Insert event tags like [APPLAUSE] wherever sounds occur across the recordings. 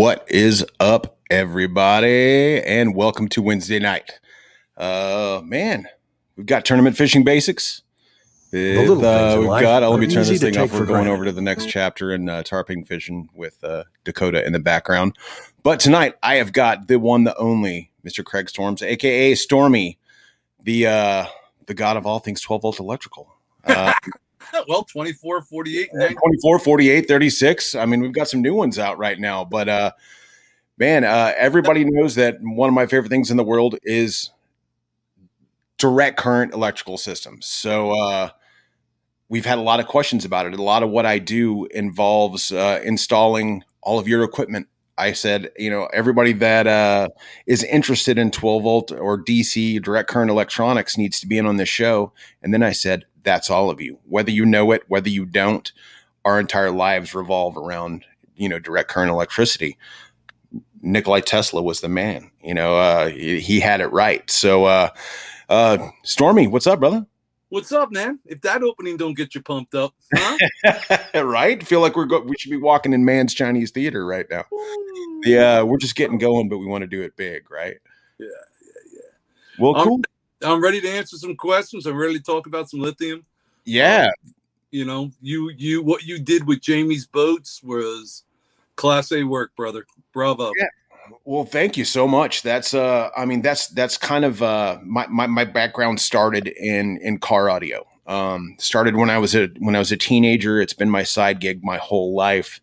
What is up, everybody, and welcome to Wednesday night. Uh, man, we've got tournament fishing basics. With, uh, we've got. Oh, let me turn this thing off. We're going granted. over to the next chapter in uh, tarping fishing with uh, Dakota in the background. But tonight, I have got the one, the only, Mr. Craig Storms, aka Stormy, the uh, the god of all things 12 volt electrical. Uh, [LAUGHS] [LAUGHS] well, 24, 48, 90. 24 48 36 i mean we've got some new ones out right now but uh man uh everybody knows that one of my favorite things in the world is direct current electrical systems. So uh we've had a lot of questions about it. A lot of what i do involves uh installing all of your equipment. I said you know everybody that uh is interested in 12 volt or dc direct current electronics needs to be in on this show. And then i said that's all of you. Whether you know it whether you don't our entire lives revolve around you know direct current electricity. Nikolai tesla was the man you know uh he, he had it right. So uh uh stormy what's up brother? What's up, man? If that opening don't get you pumped up, huh? [LAUGHS] right? Feel like we're go- we should be walking in Mann's chinese theater right now. Yeah we're just getting going but we want to do it big right? Yeah, yeah, yeah. well Um, cool I'm ready to answer some questions. I'm ready to talk about some lithium. yeah You know, you you what you did with Jamie's boats was class A work, brother. Bravo. Yeah. Well, thank you so much. That's uh I mean that's that's kind of uh my my, my background started in in car audio. Um started when I was a when I was a teenager. It's been my side gig my whole life.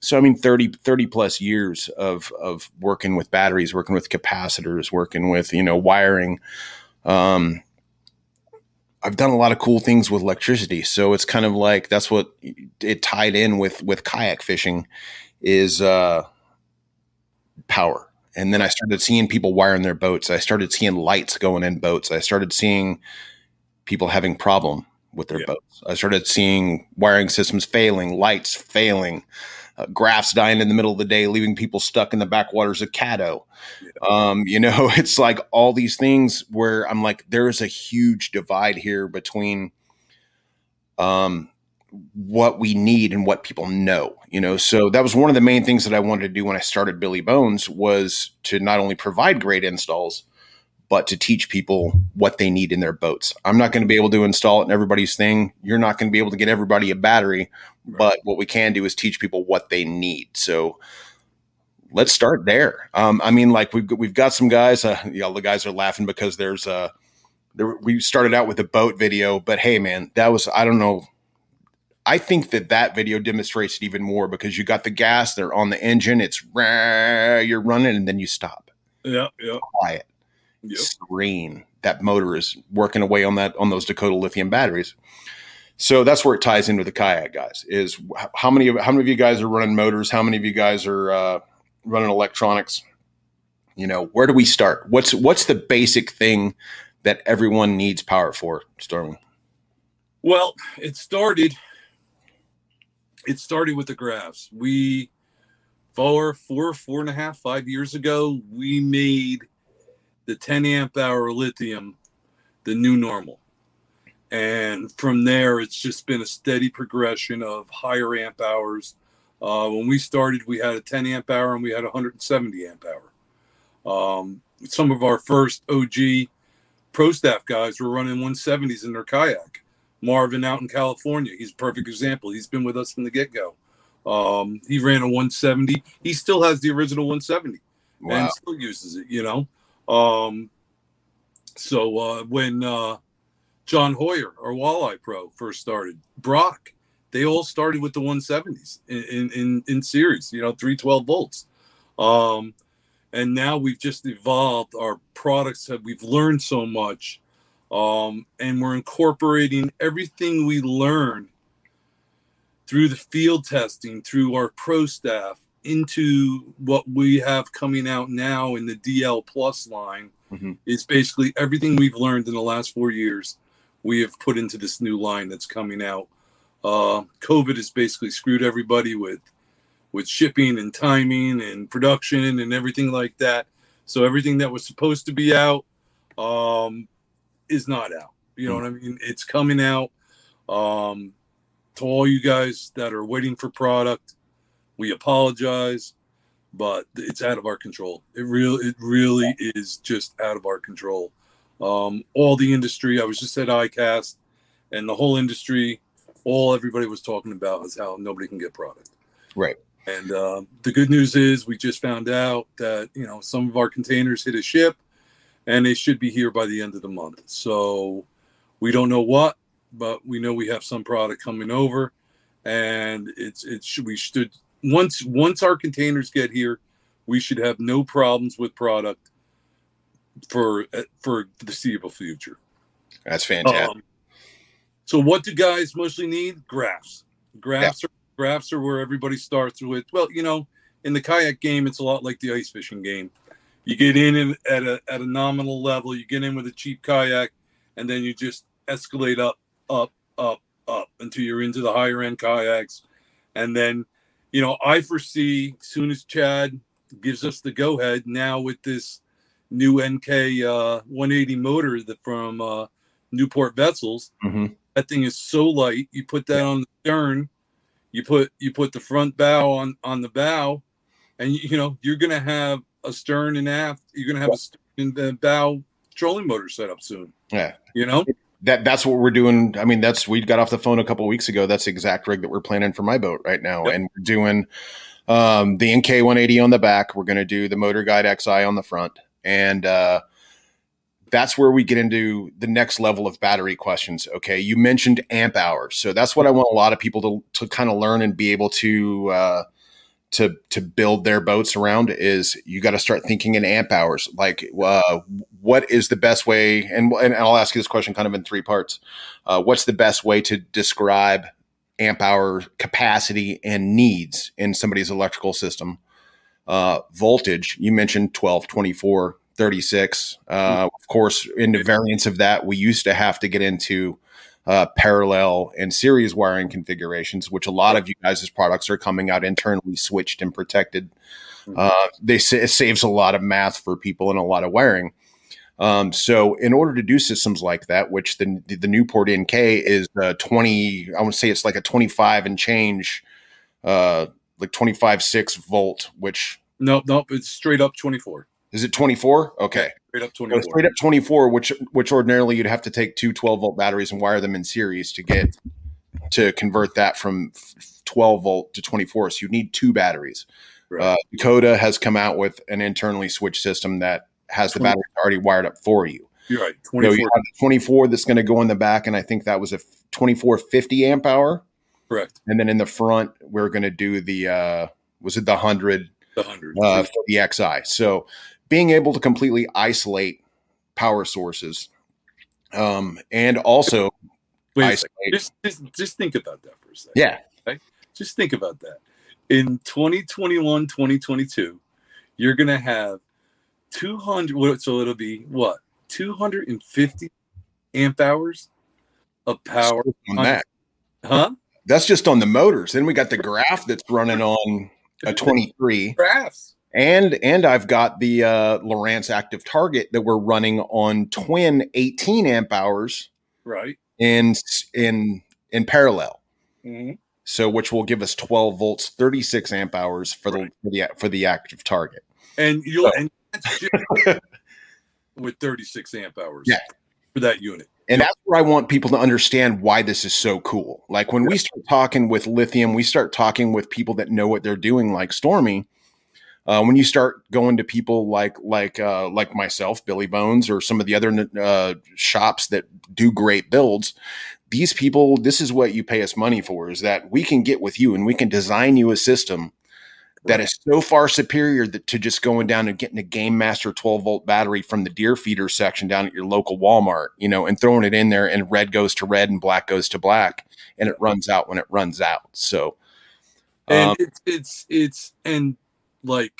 So I mean 30 30 plus years of of working with batteries, working with capacitors, working with, you know, wiring. Um I've done a lot of cool things with electricity. So it's kind of like that's what it tied in with with kayak fishing is uh power. And then I started seeing people wiring their boats. I started seeing lights going in boats. I started seeing people having problem with their Yeah. boats. I started seeing wiring systems failing, lights failing, uh, graphs dying in the middle of the day, leaving people stuck in the backwaters of Caddo. Um, you know, [LAUGHS] it's like all these things where I'm like, there's a huge divide here between um, what we need and what people know you know so that was one of the main things that i wanted to do when i started billy bones was to not only provide great installs but to teach people what they need in their boats. I'm not going to be able to install it in everybody's thing. You're not going to be able to get everybody a battery but what we can do is teach people what they need. So let's start there. Um, i mean like we've, we've got some guys uh, you know the guys are laughing because there's uh there, we started out with a boat video but hey man that was i don't know. I think that that video demonstrates it even more because you got the gas, they're on the engine, it's rah, you're running, and then you stop. Yeah, yeah. Quiet, Yep. serene. That motor is working away on that on those Dakota lithium batteries. So that's where it ties into the kayak guys. Is how many of how many of you guys are running motors? How many of you guys are uh, running electronics? You know, where do we start? What's what's the basic thing that everyone needs power for, Stormy? Well, it started. It started with the graphs. We four, four, four and a half, five years ago, we made the 10 amp hour lithium the new normal. And from there, it's just been a steady progression of higher amp hours. Uh, when we started, we had a 10 amp hour and we had a 170 amp hour. Um, some of our first OG pro staff guys were running 170s in their kayak. Marvin out in California, he's a perfect example. He's been with us from the get go. Um, he ran a 170. He still has the original 170 Wow. and still uses it, you know. Um, so uh, when uh, John Hoyer, our walleye pro, first started, Brock they all started with the 170s in in in series, you know, 312 volts. Um, and now we've just evolved our products that we've learned so much um, and we're incorporating everything we learn through the field testing through our pro staff into what we have coming out now in the dl plus line mm-hmm. is basically everything we've learned in the last four years we have put into this new line that's coming out uh, covid has basically screwed everybody with with shipping and timing and production and everything like that. So everything that was supposed to be out um, is not out. You know mm. what I mean? It's coming out. Um, to all you guys that are waiting for product, we apologize, but it's out of our control. It really, it really is just out of our control. Um, all the industry. I was just at ICAST, and the whole industry, all everybody was talking about is how nobody can get product. Right. And uh, the good news is we just found out that you know some of our containers hit a ship, and they should be here by the end of the month. So we don't know what, but we know we have some product coming over, and it's it's we should once once our containers get here, we should have no problems with product for for the foreseeable future. That's fantastic. Um, so what do guys mostly need? Graphs. Graphs yeah. are Graphs are where everybody starts with. Well, you know, in the kayak game, it's a lot like the ice fishing game. You get in at a at a nominal level. You get in with a cheap kayak, and then you just escalate up, up, up, up until you're into the higher end kayaks, and then, you know, I foresee soon as Chad gives us the go ahead now with this new NK uh, 180 motor that from uh, Newport Vessels. Mm-hmm. That thing is so light. You put that on the stern, you put you put the front bow on on the bow and you, you know you're gonna have a stern and aft you're gonna have a stern and the bow trolling motor set up soon yeah you know that that's what we're doing. I mean that's we got off the phone a couple weeks ago. That's the exact rig that we're planning for my boat right now. Yep. and we're doing um, the nk 180 on the back. We're going to do the MotorGuide xi on the front. And uh, that's where we get into the next level of battery questions. Okay, you mentioned amp hours, so that's what I want a lot of people to to kind of learn and be able to uh, to to build their boats around. Is you got to start thinking in amp hours. Like, uh, what is the best way? And and I'll ask you this question kind of in three parts. Uh, what's the best way to describe amp hour capacity and needs in somebody's electrical system? Uh, voltage, you mentioned 12, 24 36. Uh, of course, in the variants of that, we used to have to get into uh, parallel and series wiring configurations, which a lot of you guys' products are coming out internally switched and protected. Mm-hmm. Uh, they it saves a lot of math for people and a lot of wiring. Um, so, in order to do systems like that, which the the Newport NK is uh, twenty, I would say it's like a twenty five and change, uh, like twenty five six volt. Which no, nope, it's straight up twenty four. Is it 24? Okay. Straight up 24. So straight up 24, which which ordinarily you'd have to take two 12 volt batteries and wire them in series to get to convert that from 12 volt to 24. So you need two batteries. Right. Uh, Dakota has come out with an internally switched system that has the battery already wired up for you. You're right. 24. So you 24 that's going to go in the back, and I think that was a 2450 amp hour. Correct. And then in the front, we're going to do the uh, was it the hundred? The hundred uh, for the XI. So being able to completely isolate power sources um, and also Wait just, just, just think about that for a second. Yeah. Okay? Just think about that. In 2021, 2022, you're going to have 200, so it'll be what? 250 amp hours of power on that. Huh? That's just on the motors. Then we got the graph that's running on a 23. Graphs and and I've got the uh, Lowrance Active Target that we're running on twin 18 amp hours, right? In in in parallel. Mm-hmm. So which will give us 12 volts, 36 amp hours for right. the for the for the active target. And you'll so. and [LAUGHS] with 36 amp hours. Yeah. For that unit. And that's where I want people to understand why this is so cool. Like when we start talking with lithium, we start talking with people that know what they're doing, like Stormy uh, when you start going to people like like uh, like myself, Billy Bones, or some of the other uh, shops that do great builds, these people, this is what you pay us money for is that we can get with you and we can design you a system that is so far superior that, to just going down and getting a Game Master 12 volt battery from the deer feeder section down at your local Walmart, you know, and throwing it in there and red goes to red and black goes to black and it runs out when it runs out. So, and um, it's, it's, it's, and like,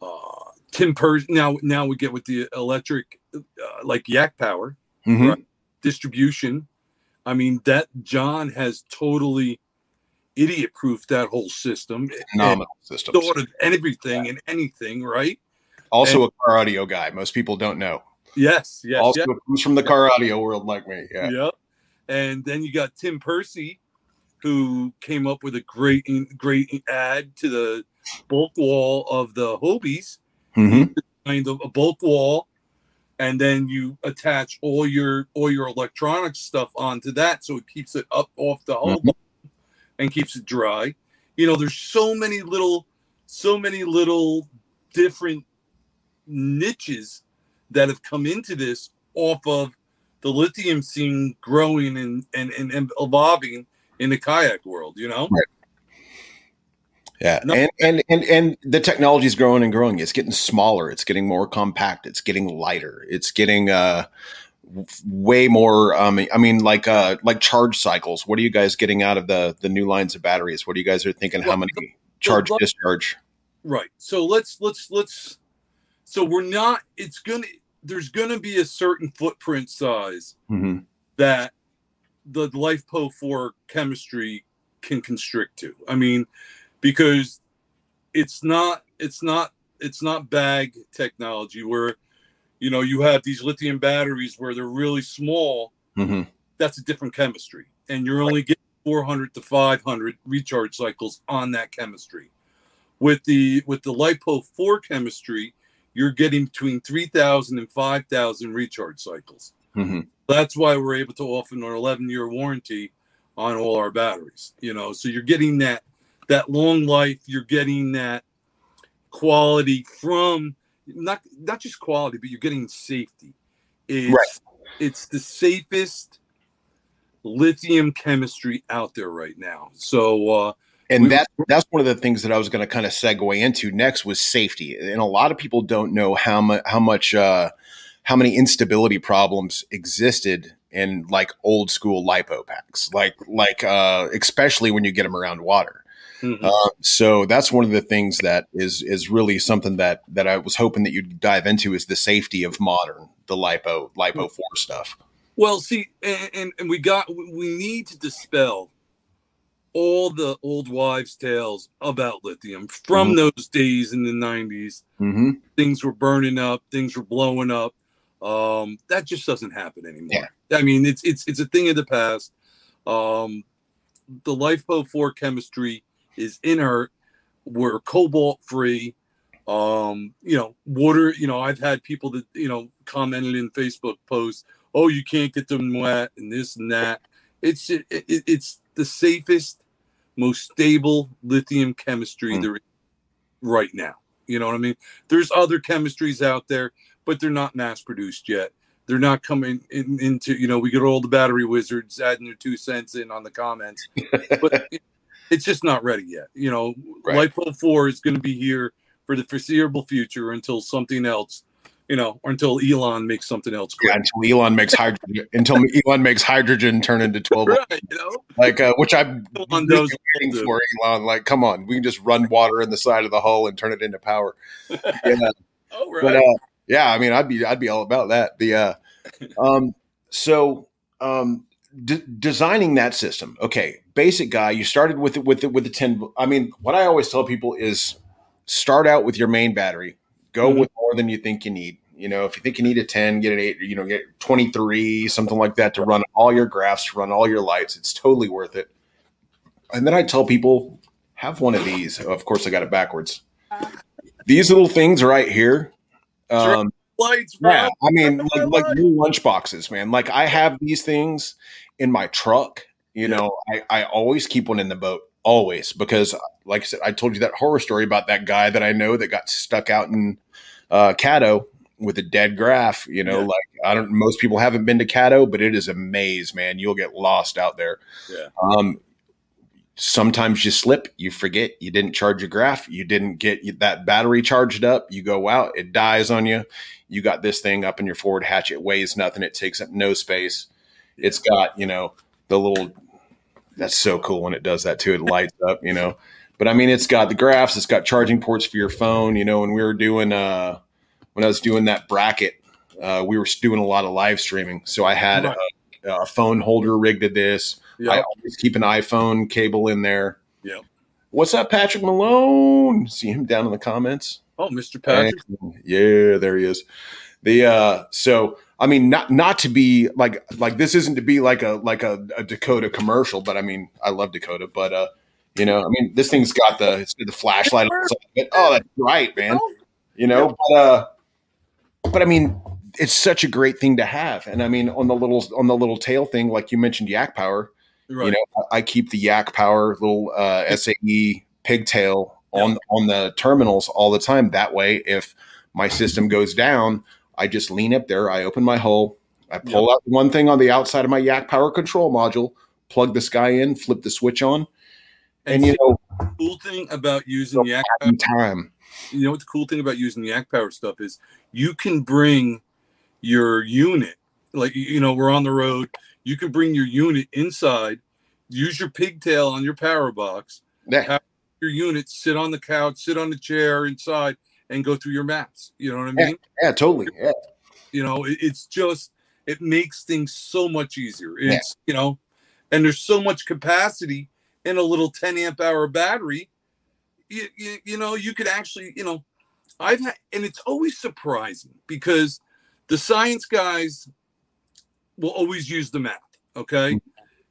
uh, Tim Pers now, now we get with the electric, uh, like Yak Power mm-hmm. right? distribution. I mean, that John has totally idiot proof that whole system. Phenomenal system. Thought of everything and anything, right? Also and, a car audio guy. Most people don't know. Yes, yes. Also yes. comes from the car audio world like me. Yeah. Yep. And then you got Tim Percy, who came up with a great great ad to the bulk wall of the Hobies. Mm-hmm. Kind of a bulk wall and then you attach all your all your electronic stuff onto that so it keeps it up off the hole mm-hmm and keeps it dry. You know, there's so many little, so many little different niches that have come into this off of the lithium scene growing and, and, and, and evolving in the kayak world, you know? Right. Yeah, no. and, and and and the technology is growing and growing. It's getting smaller. It's getting more compact. It's getting lighter. It's getting uh, way more um, i mean like uh like charge cycles what are you guys getting out of the the new lines of batteries what do you guys are thinking well, how many charge well, discharge right so let's let's let's so we're not it's gonna there's gonna be a certain footprint size mm-hmm. that the lipo 4 chemistry can constrict to i mean because it's not it's not it's not bag technology where you know, you have these lithium batteries where they're really small. Mm-hmm. That's a different chemistry, and you're only getting 400 to 500 recharge cycles on that chemistry. With the with the lipo 4 chemistry, you're getting between 3,000 and 5,000 recharge cycles. Mm-hmm. That's why we're able to offer an 11 year warranty on all our batteries. You know, so you're getting that that long life. You're getting that quality from not not just quality, but you're getting safety. It's, right. It's the safest lithium chemistry out there right now. So, uh, and that that's one of the things that I was going to kind of segue into next was safety. And a lot of people don't know how much how much uh, how many instability problems existed in like old school lipo packs, like like uh, especially when you get them around water. Mm-hmm. Uh, so that's one of the things that is is really something that that I was hoping that you'd dive into is the safety of modern the lipo lipo four stuff. Well, see, and, and we got we need to dispel all the old wives' tales about lithium from mm-hmm. those days in the 90s. Mm-hmm. Things were burning up, things were blowing up. Um, that just doesn't happen anymore. Yeah. I mean, it's it's it's a thing of the past. Um, the LiFePO 4 chemistry is inert. We're cobalt free. Um, you know, water, you know, I've had people that, you know, commented in Facebook posts, oh, you can't get them wet and this and that. It's it, it, it's the safest, most stable lithium chemistry mm. there is right now. You know what I mean? There's other chemistries out there, but they're not mass produced yet. They're not coming in, into, you know, we get all the battery wizards adding their two cents in on the comments. [LAUGHS] But it's just not ready yet. You know, right. LiPo 4 is going to be here for the foreseeable future until something else, you know, or until Elon makes something else. Yeah, until Elon makes hydrogen, [LAUGHS] until Elon makes hydrogen turn into 12. Right, you know? Like, uh, which I'm [LAUGHS] Elon really waiting for Elon. Like, come on, we can just run water in the side of the hull and turn it into power. [LAUGHS] Yeah. oh, right. But, uh, yeah, I mean, I'd be, I'd be all about that. The, uh, um, so, um, designing that system. Okay, basic guy. You started with it with it with the ten. I mean, what I always tell people is start out with your main battery. Go mm-hmm. with more than you think you need. You know, if you think you need a ten, get an eight. You know, get twenty three, something like that, to run all your graphs, to run all your lights. It's totally worth it. And then I tell people have one of these. Of course, I got it backwards. These little things right here. Um, lights, bro. Yeah, I mean, like, like new lunch boxes, man. Like I have these things in my truck. You yeah. know, I, I always keep one in the boat, always, because like I said, I told you that horror story about that guy that I know that got stuck out in uh, Caddo with a dead graph. You know, Yeah. like I don't. Most people haven't been to Caddo, but it is a maze, man. You'll get lost out there. Yeah. Um, sometimes you slip, you forget, you didn't charge your graph, you didn't get that battery charged up. You go out, it dies on you. You got this thing up in your forward hatch. It weighs nothing. It takes up no space. It's got you know the little. That's so cool when it does that too. It lights up, you know. But I mean, it's got the graphs. It's got charging ports for your phone. You know, when we were doing uh, when I was doing that bracket, uh, we were doing a lot of live streaming. So I had Right. a, a phone holder rigged to this. I always keep an iPhone cable in there. Yeah. What's up, Patrick Malone? See him down in the comments. Oh, Mr. Patrick. Yeah, there he is. The uh so I mean not not to be like like this isn't to be like a like a, a Dakota commercial, but I mean I love Dakota, but uh you know, I mean this thing's got the it's got the flashlight on the side of it. Oh, that's right, man. You know, but uh but I mean it's such a great thing to have. And I mean on the little on the little tail thing, like you mentioned Yak Power, Right. you know, I I keep the Yak Power little uh, SAE pigtail on on the terminals all the time. That way, if my system goes down, I just lean up there. I open my hole. I pull out one thing on the outside of my Yak Power control module, plug this guy in, flip the switch on, and and you know, the cool thing about using Yak in time. you know what the cool thing about using the Yak Power stuff is you can bring your unit like you know we're on the road you can bring your unit inside use your pigtail on your power box Yeah, your unit sit on the couch sit on the chair inside and go through your maps you know what i mean? yeah, totally. Yeah, you know it, it's just it makes things so much easier. It's you know and there's so much capacity in a little 10 amp hour battery you, you, you know you could actually you know i've had and it's always surprising because the science guys will always use the math okay?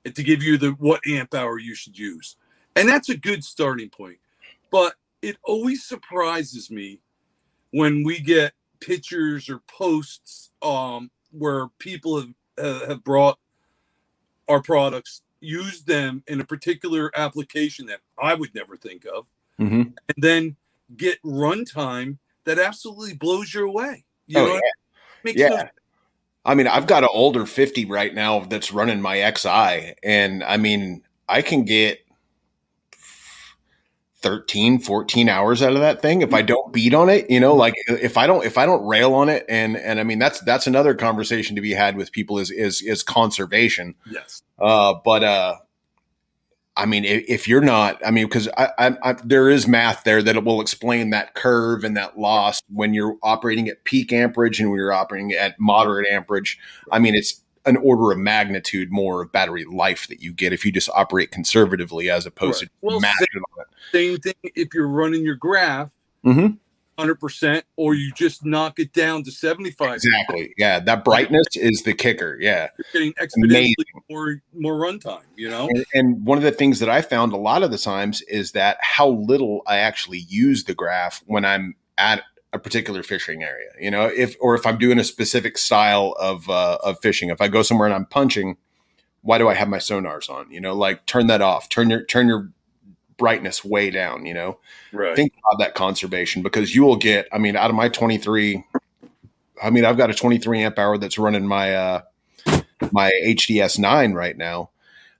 And to give you the what amp hour you should use and that's a good starting point but it always surprises me when we get pictures or posts um, where people have uh, have brought our products, used them in a particular application that I would never think of, hmm and then get runtime that absolutely blows you away. You Oh, know, yeah. Makes Yeah. no- I mean, I've got an older 50 right now that's running my XI. And I mean, I can get 13, 14 hours out of that thing if I don't beat on it, you know, like if I don't, if I don't rail on it. And, and I mean, that's, that's another conversation to be had with people is, is, is conservation. yes, Uh, but, uh, I mean, if, if you're not, I mean, because I, I, I, there is math there that it will explain that curve and that loss when you're operating at peak amperage and when you're operating at moderate amperage. I mean, it's an order of magnitude more of battery life that you get if you just operate conservatively as opposed Right. to Well, mashing on it. same thing if you're running your graph Mhm. 100% or you just knock it down to 75 Exactly. Yeah, that brightness is the kicker. Yeah. you're getting Amazing. exponentially more more runtime you know And, and one of the things that I found a lot of the times is that how little I actually use the graph when I'm at a particular fishing area. You know, if or if I'm doing a specific style of uh, of fishing. If I go somewhere and I'm punching, why do I have my sonars on? You know, like turn that off. Turn your turn your brightness way down. You know, right think about that conservation because you will get. I mean, out of my 23, I mean, I've got a 23 amp hour that's running my uh, my HDS nine right now,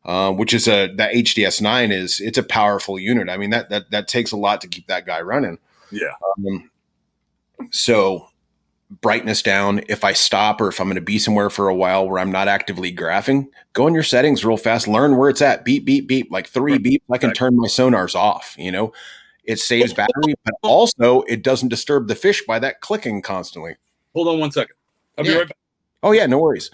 uh, which is a that HDS nine is it's a powerful unit. I mean that that that takes a lot to keep that guy running. yeah Um, so brightness down. If I stop or if I'm going to be somewhere for a while where I'm not actively graphing, go in your settings real fast. Learn where it's at. Beep beep beep. Like three Right. beeps, I can turn my sonars off. You know, it saves battery, but also it doesn't disturb the fish by that clicking constantly. hold on one second i'll be right back Oh yeah, no worries.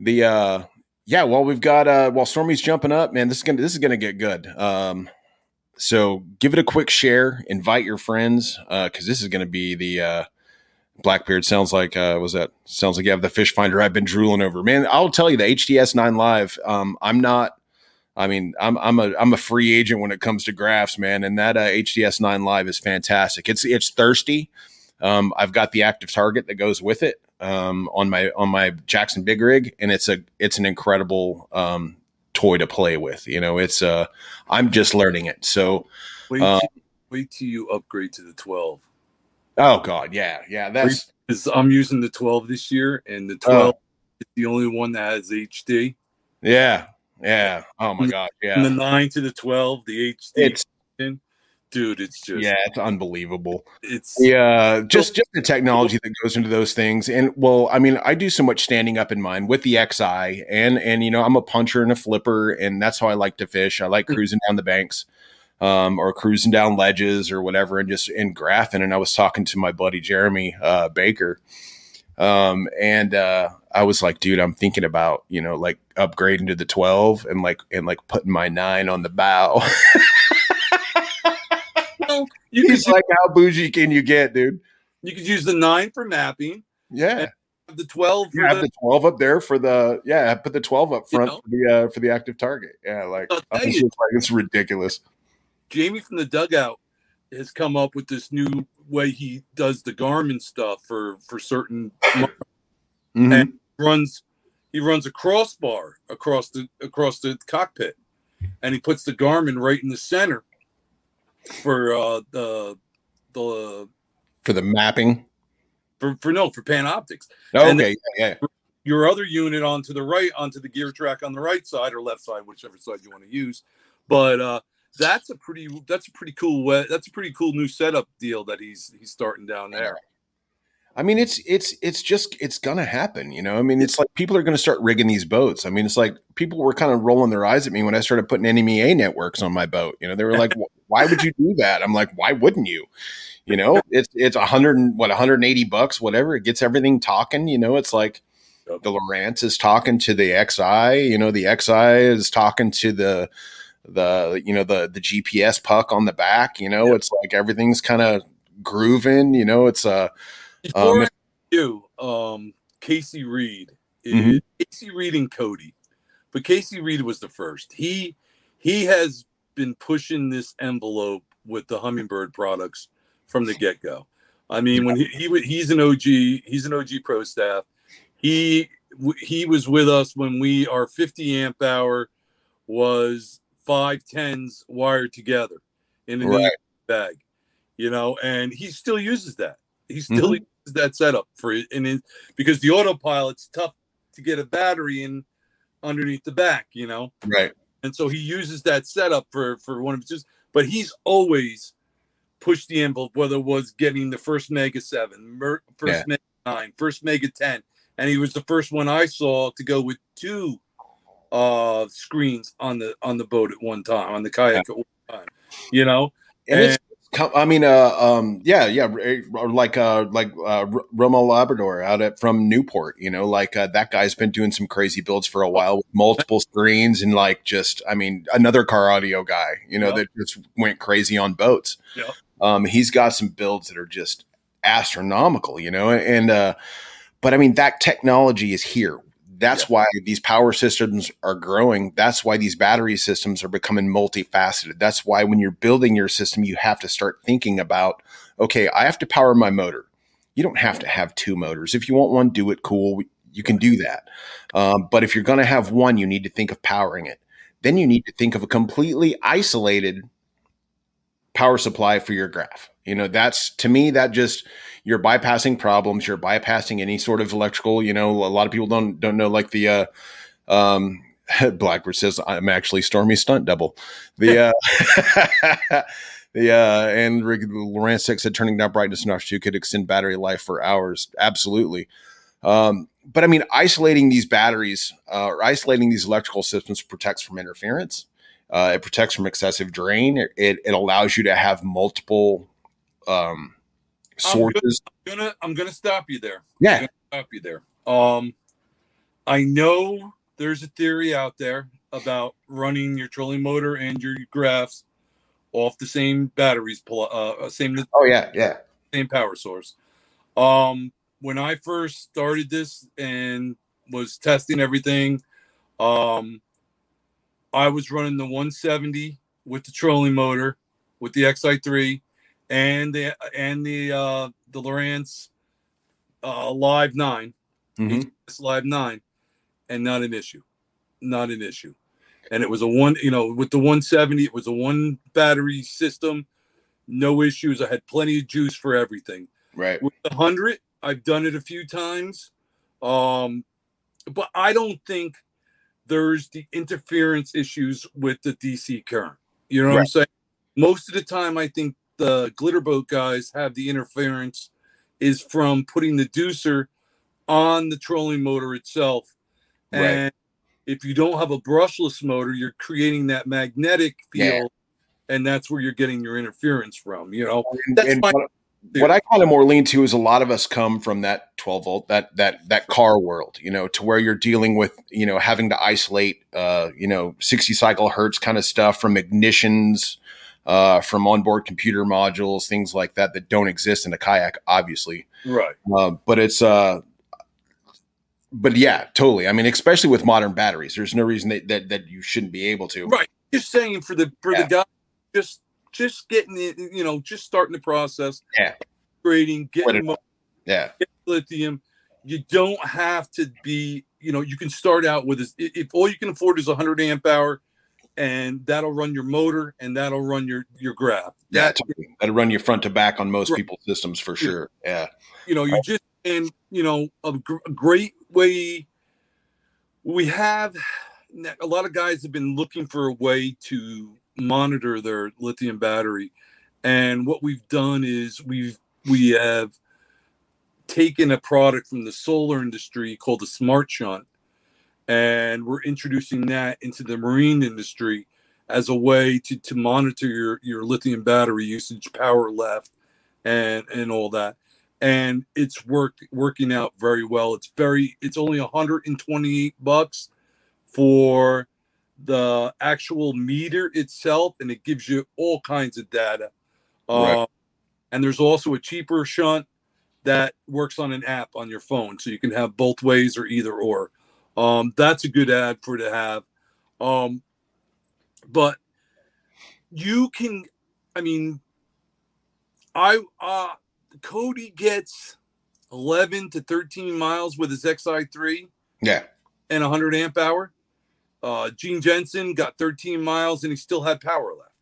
The uh yeah, well we've got uh while Stormy's jumping up, man, this is gonna this is gonna get good. Um so give it a quick share, invite your friends, uh, because this is gonna be the uh Blackbeard sounds like uh was that sounds like you have the fish finder I've been drooling over. Man, I'll tell you the HDS nine live. Um I'm not I mean, I'm I'm a I'm a free agent when it comes to graphs, man, and that uh, HDS nine live is fantastic. It's it's thirsty. Um, I've got the active target that goes with it um, on my on my Jackson Big Rig, and it's a it's an incredible um, toy to play with. You know, it's uh, I'm just learning it. So, wait, Uh, till, wait till you upgrade to the 12 oh god, yeah, yeah, that's I'm using the 12 this year, and the 12 is the only one that has HD. Yeah, yeah. Oh my god, yeah. From the nine to the 12, the HD. It's dude, it's just yeah, it's unbelievable. it's Yeah, just just the technology that goes into those things, and well, I mean, I do so much standing up in mine with the XI, and and you know, I'm a puncher and a flipper, and that's how I like to fish. I like cruising down the banks, um, or cruising down ledges or whatever, and just in graphing. And I was talking to my buddy Jeremy uh, Baker, um, and uh, I was like, dude, I'm thinking about you know like upgrading to the 12 and like and like putting my nine on the bow. [LAUGHS] Well, you could He's like, how bougie can you get, dude? you could use the nine for mapping, Yeah. the 12 for You have the, the 12 up there for the yeah put the 12 up You front know. for the uh, for the active target yeah like I'll I tell was you. just like it's ridiculous Jamie from the dugout has come up with this new way he does the Garmin stuff for for certain Mhm. And- runs he runs a crossbar across the across the cockpit and he puts the Garmin right in the center for uh the the for the mapping for, for no for Panoptix. oh, okay yeah, yeah Your other unit onto the right onto the gear track on the right side or left side, whichever side you want to use. But uh that's a pretty that's a pretty cool way that's a pretty cool new setup deal that he's he's starting down there. I mean it's it's it's just it's gonna happen you know? I mean it's like people are gonna start rigging these boats. I mean it's like people were kind of rolling their eyes at me when I started putting NMEA networks on my boat. You know they were like [LAUGHS] why would you do that? I'm like why wouldn't you? You know? It's it's a hundred and what 180 bucks whatever. It gets everything talking you know? It's like the Lowrance is talking to the XI, you know, the XI is talking to the the you know the the GPS puck on the back, you know, Yep. it's like everything's kind of grooving, you know, it's uh Before Um, I do, um, Casey Reed, is Mhm. Casey Reed and Cody, but Casey Reed was the first. He he has been pushing this envelope with the Humminbird products from the get go. I mean, when he, he he's an OG, he's an OG pro staff. He he was with us when we our 50 amp hour was five tens wired together in an Right. bag, you know, and he still uses that. He still uses that setup for it, and it, because the autopilot's tough to get a battery in underneath the back, you know, right. and so he uses that setup for for one of his. But he's always pushed the envelope, whether it was getting the first Mega Seven, first Yeah. Mega Nine, first Mega Ten, and he was the first one I saw to go with two uh screens on the on the boat at one time on the kayak at one time. You know, And com- I mean uh um yeah, yeah, like uh like uh Romo Labrador out at from Newport, you know, like uh, that guy's been doing some crazy builds for a while with multiple screens and like just I mean another car audio guy, you know, Yep. that just went crazy on boats. Yep. Um he's got some builds that are just astronomical, you know, and uh but I mean that technology is here. That's why these power systems are growing. That's why these battery systems are becoming multifaceted. That's why when you're building your system, you have to start thinking about, okay, I have to power my motor. You don't have to have two motors. If you want one, do it cool. You can do that. Um, but if you're going to have one, you need to think of powering it. Then you need to think of a completely isolated power supply for your graph. You know, that's to me, that just you're bypassing problems. You're bypassing any sort of electrical. You know, a lot of people don't don't know like the uh, um, [LAUGHS] Blackbird says I'm actually Stormy stunt double. The [LAUGHS] uh, [LAUGHS] the uh, and Six said turning down brightness notch two could extend battery life for hours. Absolutely. Um, but I mean, isolating these batteries uh, or isolating these electrical systems protects from interference. Uh, it protects from excessive drain. It, it, it allows you to have multiple um, sources. I'm gonna I'm gonna stop you there. Yeah. stop you there. Um, I know there's a theory out there about running your trolling motor and your graphs off the same batteries, pl- uh, same Oh yeah, yeah. same power source. Um, when I first started this and was testing everything, um, I was running the 170 with the trolling motor, with the XI3, and the and the uh, the Lowrance uh, Live Nine, Mhm. it's Live Nine, and not an issue, not an issue. And it was a one, you know, with the 170, it was a one battery system, no issues. I had plenty of juice for everything Right. with the hundred, I've done it a few times. Um, but I don't think there's the interference issues with the DC current. You know what right. I'm saying? Most of the time, I think the glitter boat guys have the interference is from putting the deucer on the trolling motor itself. Right. And if you don't have a brushless motor, you're creating that magnetic field, yeah. and that's where you're getting your interference from. You know, that's and, my what I kind of more lean to is a lot of us come from that 12 volt, that that that car world, you know, to where you're dealing with, you know, having to isolate, uh, you know, 60 cycle hertz kind of stuff from ignitions, uh, from onboard computer modules, things like that that don't exist in a kayak, obviously. Right. Uh, but it's uh, but yeah, totally. I mean, especially with modern batteries, there's no reason that that, that you shouldn't be able to. Right. Just saying for the for yeah. the guy, just just getting it, you know, just starting the process. Yeah. Grading, getting yeah, getting lithium. You don't have to be, you know, you can start out with this. If all you can afford is a hundred amp hour, and that'll run your motor and that'll run your your grab. That, that'll run your front to back on most right. people's systems for sure. Yeah. You know, you uh, just and you know a, gr- a great way. We have a lot of guys have been looking for a way to monitor their lithium battery. And what we've done is we've we have taken a product from the solar industry called the Smart Shunt, and we're introducing that into the marine industry as a way to, to monitor your, your lithium battery usage, power left, and and all that. And it's worked working out very well. It's very it's only 128 bucks for the actual meter itself, and it gives you all kinds of data. Right. Uh, and there's also a cheaper shunt that works on an app on your phone, so you can have both ways or either or. Um, that's a good ad for to have. Um, but you can, I mean, I uh, Cody gets 11 to 13 miles with his XI3. Yeah. And 100 amp hour. Uh, Gene Jensen got 13 miles and he still had power left.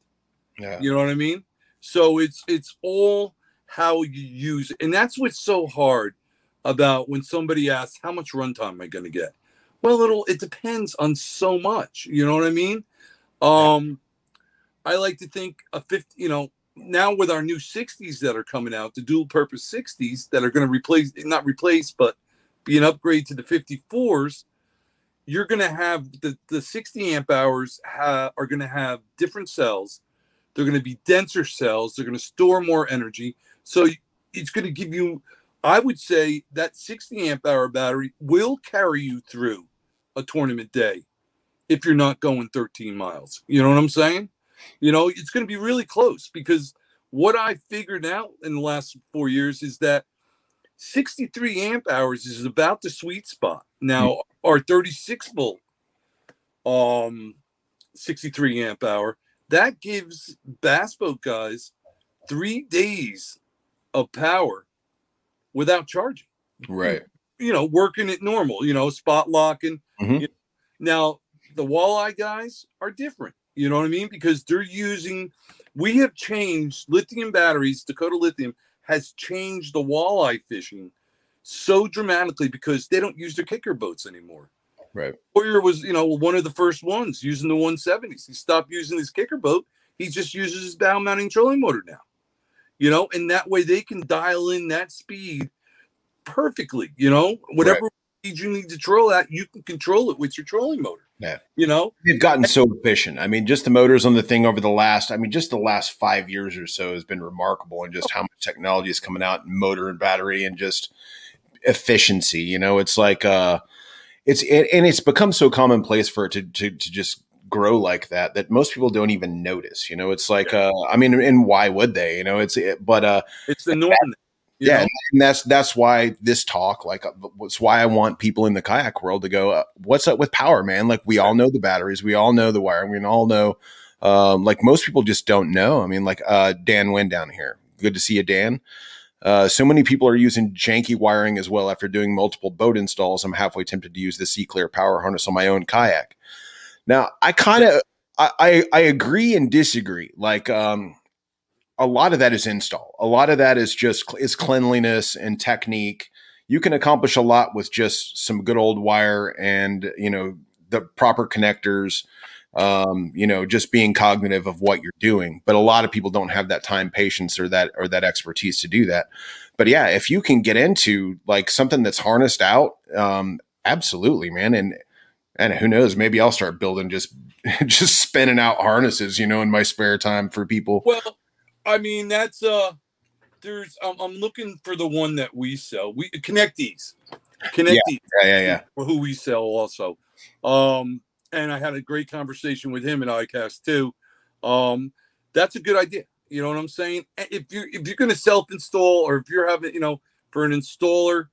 Yeah. You know what I mean? So it's it's all how you use it. And that's what's so hard about when somebody asks, how much runtime am I going to get? Well, it'll it depends on so much. You know what I mean? Um, I like to think a 50, you know, now with our new 60s that are coming out, the dual purpose 60s that are going to replace, not replace, but be an upgrade to the 54s, you're going to have the, the 60 amp hours ha- are going to have different cells. They're going to be denser cells. They're going to store more energy. So it's going to give you, I would say that 60 amp hour battery will carry you through a tournament day if you're not going 13 miles. You know what I'm saying? You know, it's going to be really close because what I figured out in the last four years is that 63 amp hours is about the sweet spot. Now, mm. our 36 volt, um, 63 amp hour, that gives bass boat guys three days of power without charging. Right. You know, working it normal, you know, spot locking. Mm-hmm. You know. Now, the walleye guys are different. You know what I mean? Because they're using, we have changed lithium batteries, Dakota Lithium has changed the walleye fishing so dramatically because they don't use their kicker boats anymore. Right. Warrior was, you know, one of the first ones using the 170s. He stopped using his kicker boat. He just uses his bow mounting trolling motor now. You know, and that way they can dial in that speed perfectly. You know, whatever right. you need to troll at, you can control it with your trolling motor. Yeah. You know, they've gotten so efficient. I mean, just the motors on the thing over the last, I mean, just the last five years or so has been remarkable and just how much technology is coming out in motor and battery and just efficiency. You know, it's like, uh, it's, and it's become so commonplace for it to, to, to just grow like that that most people don't even notice you know it's like uh i mean and why would they you know it's it, but uh it's the norm yeah, and that's that's why this talk, like, it's uh, why I want people in the kayak world to go, uh, "What's up with power, man?" Like, we all know the batteries, we all know the wiring, we all know. Um, like most people just don't know. I mean, like uh, Dan Wynn down here. Good to see you, Dan. Uh, so many people are using janky wiring as well after doing multiple boat installs. I'm halfway tempted to use the C Clear power harness on my own kayak. Now, I kind of I, I, I agree and disagree. Like, um, a lot of that is install. A lot of that is just is cleanliness and technique. You can accomplish a lot with just some good old wire and you know the proper connectors. Um, you know, just being cognitive of what you're doing. But a lot of people don't have that time, patience, or that or that expertise to do that. But yeah, if you can get into like something that's harnessed out, um, absolutely, man. And and who knows, maybe I'll start building just [LAUGHS] just spinning out harnesses, you know, in my spare time for people. Well, I mean, that's uh there's um, I'm looking for the one that we sell. We connect these. Connect yeah, yeah, yeah, yeah. For who we sell also. Um and I had a great conversation with him at ICAST too. Um that's a good idea. You know what I'm saying? If you if you're gonna self-install or if you're having, you know, for an installer,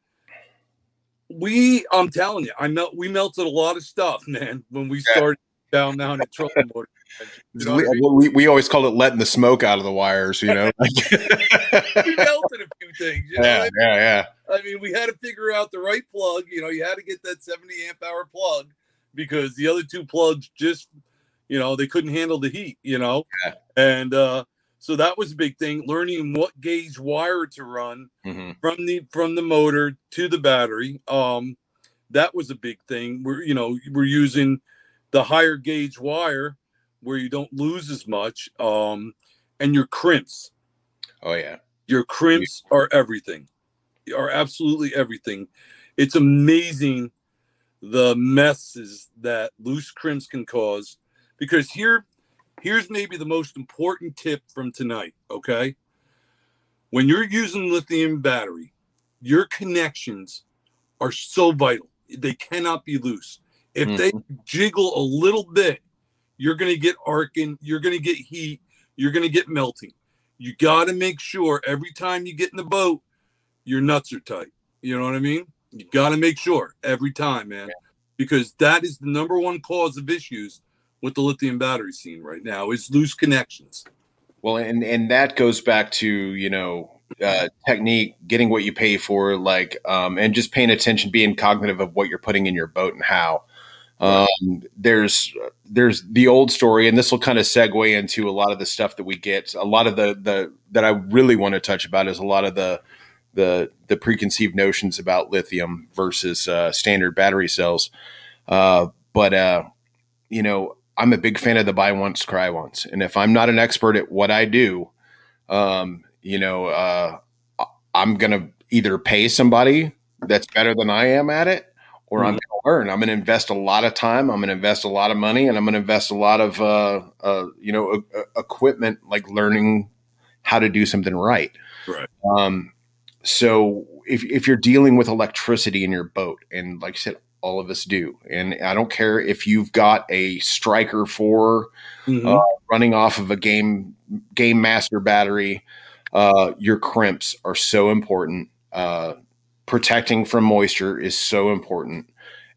we I'm telling you, I melt we melted a lot of stuff, [LAUGHS] man, when we started down down at Trolling Motor. You know we, I mean? we, we, always call it letting the smoke out of the wires, you know. [LAUGHS] we melted a few things. You know yeah, I mean? yeah, yeah. I mean, we had to figure out the right plug. You know, you had to get that 70 amp hour plug because the other two plugs just, you know, they couldn't handle the heat. You know, yeah. and uh, so that was a big thing. Learning what gauge wire to run mm-hmm. from the from the motor to the battery. Um, that was a big thing. We're you know we're using the higher gauge wire where you don't lose as much. Um, and your crimps. Oh yeah. Your crimps are everything. Are absolutely everything. It's amazing the messes that loose crimps can cause. Because here, here's maybe the most important tip from tonight. Okay. When you're using lithium battery, your connections are so vital. They cannot be loose. If mm-hmm. they jiggle a little bit, you're going to get arcing, you're going to get heat, you're going to get melting. You got to make sure every time you get in the boat, your nuts are tight. You know what I mean? You got to make sure every time, man, because that is the number one cause of issues with the lithium battery scene right now is loose connections. Well, and and that goes back to you know uh, technique, getting what you pay for, like, um, and just paying attention, being cognitive of what you're putting in your boat and how. Um, there's there's the old story, and this will kind of segue into a lot of the stuff that we get. A lot of the the that I really want to touch about is a lot of the the the preconceived notions about lithium versus uh, standard battery cells. Uh, but uh, you know, I'm a big fan of the buy once, cry once, and if I'm not an expert at what I do, um, you know, uh, I'm gonna either pay somebody that's better than I am at it, or mm-hmm. I'm going to learn. I'm going to invest a lot of time. I'm going to invest a lot of money, and I'm going to invest a lot of uh, uh, you know equipment, like learning how to do something right. Right. Um, so if if you're dealing with electricity in your boat, and like I said, all of us do, and I don't care if you've got a Striker 4 mm-hmm. uh, running off of a game game master battery. Uh, your crimps are so important. Uh, protecting from moisture is so important.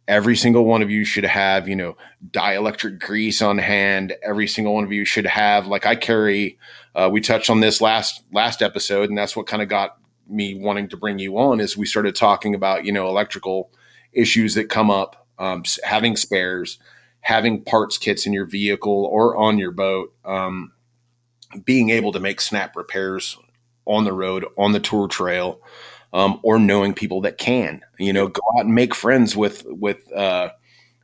Every single one of you should have, you know, dielectric grease on hand. Every single one of you should have, like I carry. Uh, we touched on this last last episode, and that's what kind of got me wanting to bring you on. Is we started talking about, you know, electrical issues that come up, um, having spares, having parts kits in your vehicle or on your boat, um, being able to make snap repairs on the road, on the tour trail um, or knowing people that can. You know, go out and make friends with with uh,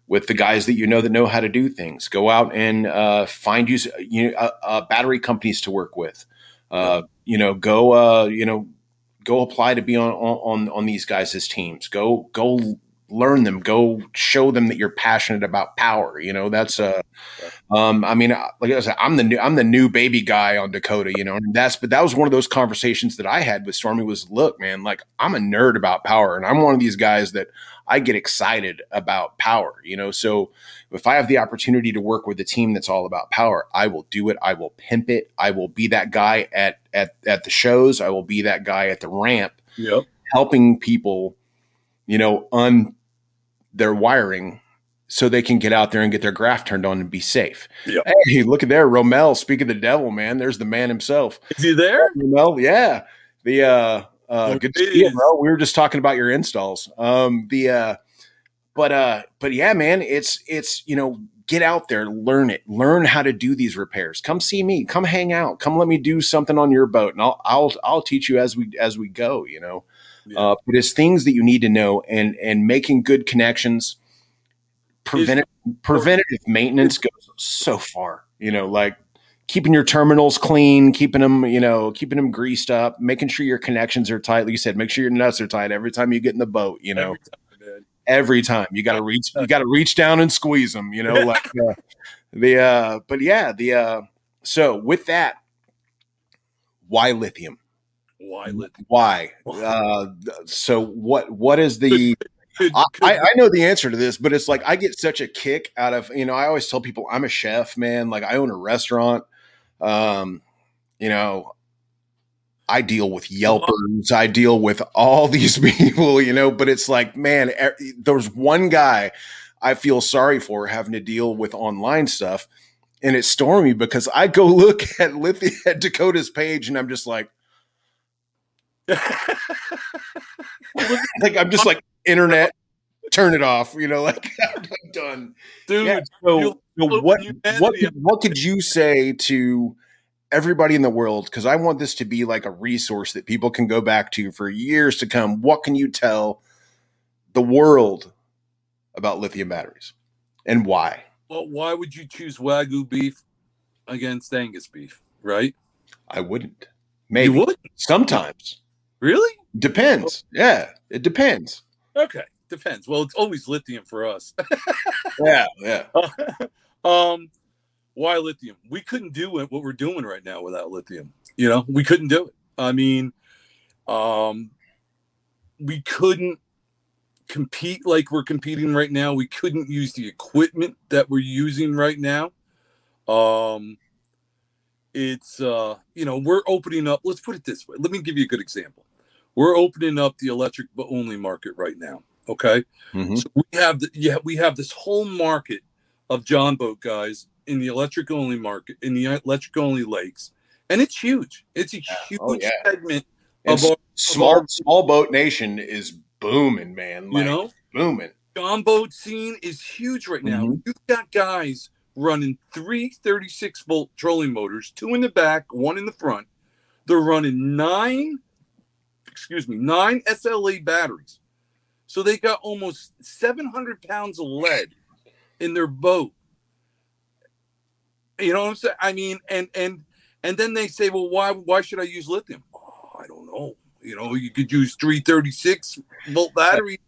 with the guys that you know that know how to do things. Go out and uh, find you, you know, uh, uh, battery companies to work with. Uh, you know, go uh, you know go apply to be on on on these guys' teams. Go go learn them go show them that you're passionate about power you know that's uh um i mean uh, like i said i'm the new i'm the new baby guy on dakota you know and that's but that was one of those conversations that i had with stormy was look man like i'm a nerd about power and i'm one of these guys that i get excited about power you know so if i have the opportunity to work with a team that's all about power i will do it i will pimp it i will be that guy at at at the shows i will be that guy at the ramp yep. helping people you know, un their wiring so they can get out there and get their graph turned on and be safe. Yep. Hey, look at there, Romel. Speak of the devil, man. There's the man himself. Is he there? Romel, yeah. The uh, uh, good to see you, bro. We were just talking about your installs. Um, the uh, but uh, but yeah, man, it's it's you know get out there, learn it, learn how to do these repairs. Come see me, come hang out, come let me do something on your boat, and I'll I'll I'll teach you as we as we go. You know, yeah. uh, but it's things that you need to know, and and making good connections. Preventative preventative maintenance goes so far. You know, like keeping your terminals clean, keeping them, you know, keeping them greased up, making sure your connections are tight. Like you said, make sure your nuts are tight every time you get in the boat. You know, every time you got to reach you got to reach down and squeeze them you know [LAUGHS] like uh, the uh but yeah the uh so with that why lithium why lithium why [LAUGHS] uh so what what is the I, I know the answer to this, but it's like I get such a kick out of you know. I always tell people I'm a chef, man. Like I own a restaurant. Um, you know, I deal with Yelpers, I deal with all [LAUGHS] these people, you know, but it's like, man, there's one guy I feel sorry for having to deal with online stuff. And it's Stormy because I go [LAUGHS] look at Lithia at Dakota's page and I'm just like, [LAUGHS] like I'm just like internet, turn it off, you know, like [LAUGHS] I'm done. Dude, yeah, so, so what what what could you say to everybody in the world because I want this to be like a resource that people can go back to for years to come. What can you tell the world about lithium batteries and why? Well, why would you choose Wagyu beef against Angus beef, right? I wouldn't. Maybe. You would? Sometimes. Really? Depends. Yeah, it depends. Okay, depends. Well, it's always lithium for us. [LAUGHS] yeah, yeah. [LAUGHS] um, why lithium? We couldn't do what we're doing right now without lithium. You know, we couldn't do it. I mean, um, we couldn't compete like we're competing right now. We couldn't use the equipment that we're using right now. Um, it's uh, you know, we're opening up. Let's put it this way. Let me give you a good example. We're opening up the electric but only market right now. Okay, mm-hmm. so we have the yeah we have this whole market of John boat guys in the electric only market in the electric only lakes, and it's huge. It's a oh, huge oh, yeah. segment of our, small of our, small boat nation is booming, man. Like, you know, booming. John boat scene is huge right now. Mm-hmm. You've got guys running three 36 volt trolling motors, two in the back, one in the front. They're running nine, excuse me, nine SLA batteries. So they got almost 700 pounds of lead in their boat you know what I'm saying? I mean, and and and then they say, well, why why should I use lithium? Oh, I don't know. You know, you could use 336 volt battery,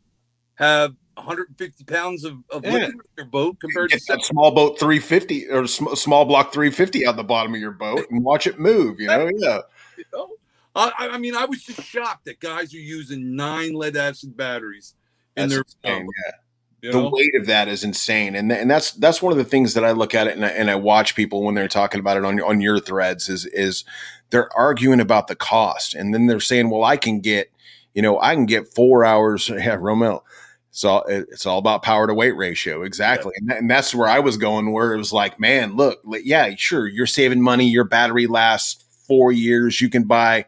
have 150 pounds of, of yeah. lithium in your boat compared to that small boat 350 or small block 350 out the bottom of your boat and watch it move. You know, yeah. You know? I, I mean, I was just shocked that guys are using nine lead acid batteries in That's their insane, yeah the know? weight of that is insane, and th- and that's that's one of the things that I look at it and I, and I watch people when they're talking about it on on your threads is is they're arguing about the cost, and then they're saying, well, I can get, you know, I can get four hours. [LAUGHS] Yeah, Romel. It's all it's all about power to weight ratio, exactly, yeah. and, that, and that's where I was going. Where it was like, man, look, yeah, sure, you're saving money. Your battery lasts four years. You can buy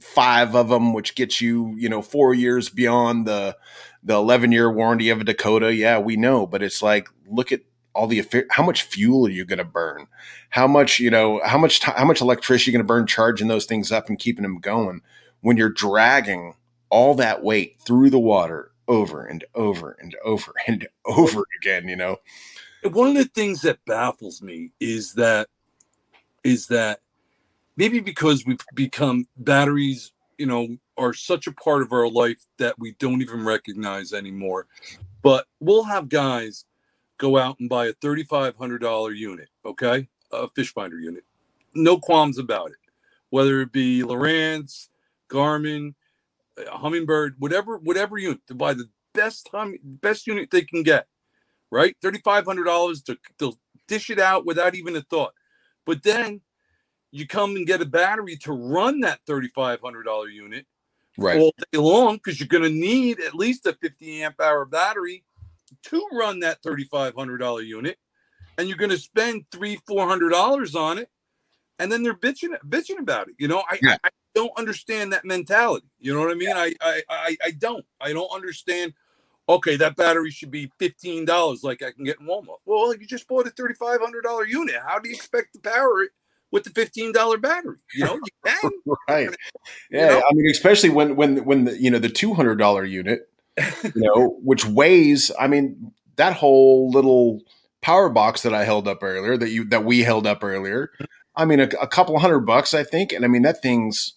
five of them, which gets you, you know, four years beyond the the 11 year warranty of a Dakota. Yeah, we know, but it's like, look at all the how much fuel are you going to burn? How much, you know, how much how much electricity are you going to burn charging those things up and keeping them going when you're dragging all that weight through the water over and over and over [LAUGHS] and over again, you know. One of the things that baffles me is that is that maybe because we've become batteries, you know, are such a part of our life that we don't even recognize anymore. But we'll have guys go out and buy a $3,500 unit, okay? A fish finder unit. No qualms about it. Whether it be Lowrance, Garmin, uh, Humminbird, whatever, whatever unit to buy the best hum, best unit they can get, right? $3,500 to they'll dish it out without even a thought. But then you come and get a battery to run that $3,500 unit right. all day long because you're going to need at least a 50 amp hour battery to run that $3,500 unit. And you're going to spend three, four hundred dollars on it, and then they're bitching, bitching about it. You know, I, yeah. I, don't understand that mentality. You know what I mean? Yeah. I, I, I, I don't. I don't understand okay, that battery should be fifteen dollars, like I can get in Walmart. Well, you just bought a thirty five hundred dollar unit. How do you expect to power it with the fifteen dollar battery? You know, you [LAUGHS] can. right. Yeah, you know? I mean, especially when when when the you know the two hundred dollar unit, [LAUGHS] you know, which weighs. I mean, that whole little power box that I held up earlier, that you that we held up earlier. I mean, a, a couple hundred bucks, I think, and I mean that thing's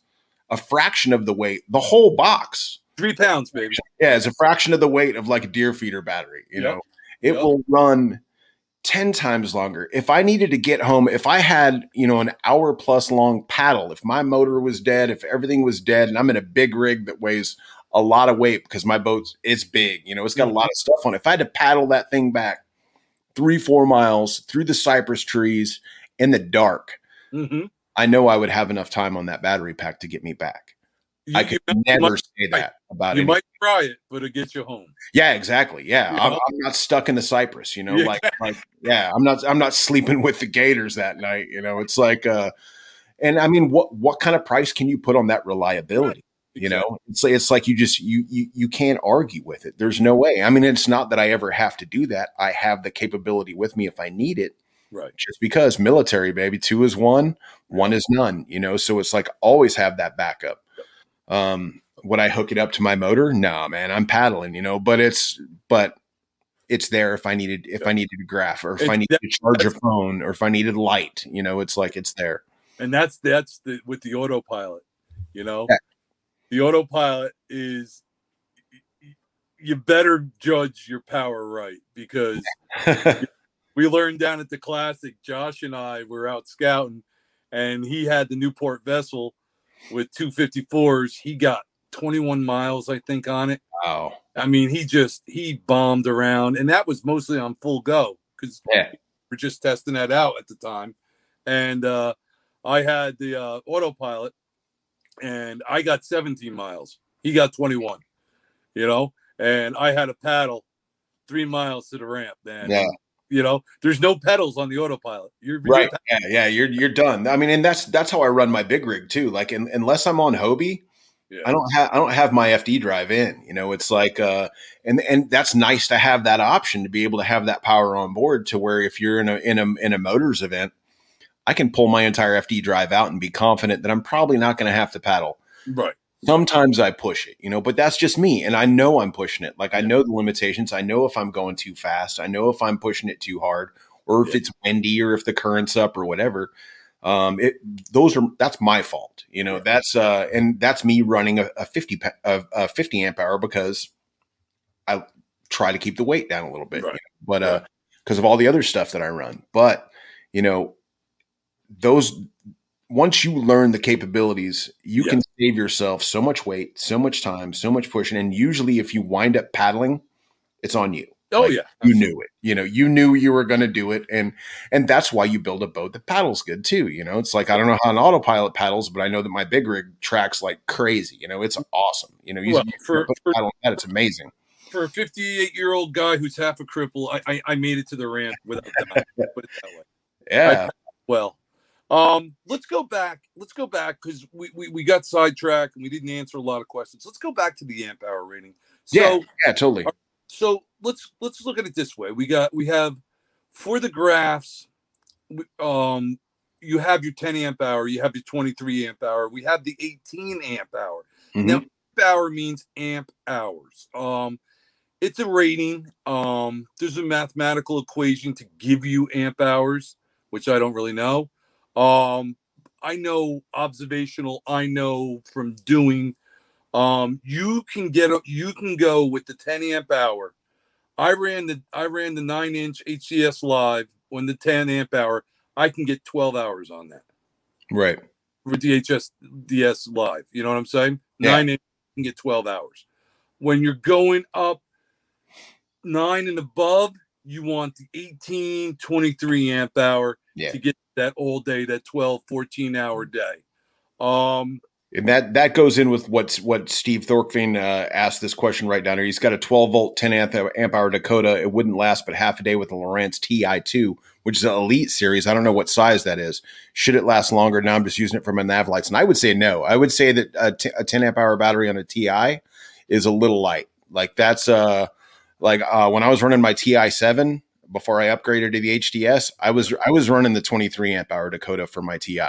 a fraction of the weight. The whole box Three pounds, baby. Yeah, it's a fraction of the weight of like a deer feeder battery. You yep. know, it yep. will run 10 times longer. If I needed to get home, if I had, you know, an hour plus long paddle, if my motor was dead, if everything was dead, and I'm in a big rig that weighs a lot of weight because my boat's it's big, you know, it's got mm-hmm. a lot of stuff on it. If I had to paddle that thing back three, four miles through the cypress trees in the dark, mm-hmm. I know I would have enough time on that battery pack to get me back. You, I could never might, say that about it. you anything. might try it, but it gets you home. Yeah, exactly. Yeah, I'm, I'm, not stuck in the cypress. You know, yeah. like like yeah, I'm not I'm not sleeping with the gators that night. You know, it's like uh, and I mean, what what kind of price can you put on that reliability? You know, it's like it's like you just you you you can't argue with it. There's no way. I mean, it's not that I ever have to do that. I have the capability with me if I need it. Right. Just because military, baby, two is one, one is none. You know, so it's like always have that backup. Um, would I hook it up to my motor? No, man, I'm paddling, you know, but it's, but it's there if I needed, if I needed a graph or if it's, I needed to charge a phone or if I needed light, you know, it's like, it's there. And that's, that's the, with the autopilot, you know, yeah. the autopilot is, you better judge your power right because [LAUGHS] we learned down at the classic, Josh and I were out scouting and he had the Newport vessel with 254s. He got 21 miles, I think, on it. Wow. I mean, he just he bombed around, and that was mostly on full go because yeah. we're just testing that out at the time. And uh, I had the uh, autopilot, and I got 17 miles. He got 21. You know, and I had a paddle three miles to the ramp. Then yeah you know there's no pedals on the autopilot. You're right. you're yeah yeah you're you're done. I mean and that's that's how i run my big rig too. Like in, unless i'm on hobie yeah. i don't have i don't have my fd drive in you know? It's like uh and and that's nice to have that option to be able to have that power on board to where if you're in a in a in a motors event i can pull my entire fd drive out and be confident that i'm probably not going to have to paddle. Right sometimes I push it, you know, but that's just me. And I know I'm pushing it. Like I know the limitations. I know if I'm going too fast. I know if I'm pushing it too hard or if yeah. it's windy or if the current's up or whatever. Um, it, those are, that's my fault, you know, that's, uh, and that's me running a, a 50, a, a 50 amp hour because I try to keep the weight down a little bit, right. you know? but, uh, because of all the other stuff that I run. But, you know, those, once you learn the capabilities, you can save yourself so much weight, so much time, so much pushing. And usually, if you wind up paddling, it's on you. Oh like, yeah, you knew it. You know, you knew you were going to do it, and and that's why you build a boat that paddles good too. You know, it's like I don't know how an autopilot paddles, but I know that my big rig tracks like crazy. You know, it's awesome. You know, you well, for, for that, it's amazing. For a 58 year old guy who's half a cripple, I, I, I made it to the ramp without that. put it that way. Yeah. I, well, um, let's go back. Let's go back because we, we, we got sidetracked and we didn't answer a lot of questions. Let's go back to the amp hour rating. So, yeah, yeah, totally. So let's let's look at it this way. We got we have for the graphs, um, you have your 10 amp hour, you have your 23 amp hour, we have the 18 amp hour. Mm-hmm. Now, amp hour means amp hours. Um, it's a rating. Um, there's a mathematical equation to give you amp hours, which I don't really know. Um, I know observational. I know from doing. Um, you can get you can go with the 10 amp hour. I ran the I ran the nine inch HDS live when the 10 amp hour. I can get 12 hours on that. Right. With the HSDS live. You know what I'm saying? Yeah. Nine inch can get 12 hours. When you're going up nine and above, you want the 18, 23 amp hour yeah. to get that all day, that 12, 14 hour day. Um, and that that goes in with what what Steve Thorkveen uh, asked this question right down here. He's got a 12 volt, 10 amp, amp hour Dakota. It wouldn't last but half a day with the Lowrance TI2, which is an elite series. I don't know what size that is. Should it last longer? Now I'm just using it for my nav lights, and I would say no. I would say that a, t- a 10 amp hour battery on a TI is a little light. Like that's uh like uh, when I was running my TI seven before I upgraded to the HDS, I was I was running the 23 amp hour Dakota for my TI.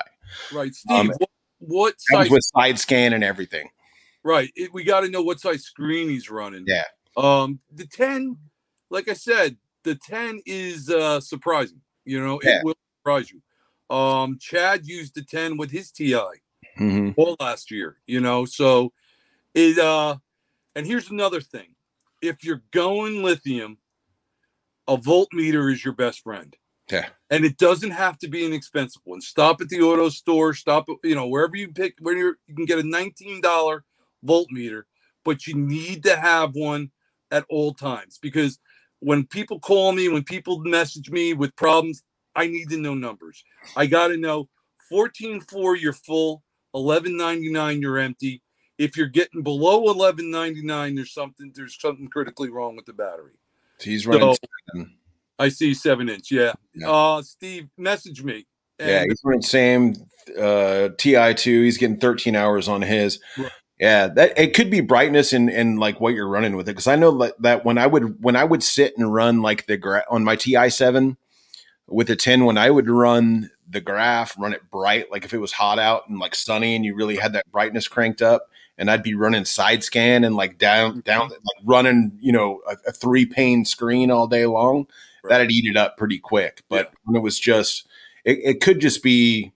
Right, Steve. Um, what, what size with side scan and everything? Right. It, we got to know what size screen he's running. Yeah. Um, the 10, like I said, the 10 is uh surprising. You know, yeah. it will surprise you. Um, Chad used the 10 with his TI mm-hmm. all last year, you know, so it uh and here's another thing. If you're going lithium, a voltmeter is your best friend. Yeah. And it doesn't have to be an expensive one. Stop at the auto store, stop at, you know, wherever you pick where you you can get a $19 voltmeter, but you need to have one at all times because when people call me, when people message me with problems, I need to know numbers. I got to know 14.4 you're full, 11.99 you're empty. If you're getting below 11.99 there's something there's something critically wrong with the battery. He's running so, I see 7 inch, yeah. yeah. Uh Steve message me. yeah, he's running same uh TI2, he's getting 13 hours on his. Right. Yeah, that it could be brightness and and like what you're running with it because I know that, that when I would when I would sit and run like the gra- on my TI seven with a ten when I would run the graph run it bright like if it was hot out and like sunny and you really had that brightness cranked up and I'd be running side scan and like down mm-hmm. down like running you know a, a three pane screen all day long right. that'd eat it up pretty quick but yeah. when it was just it, it could just be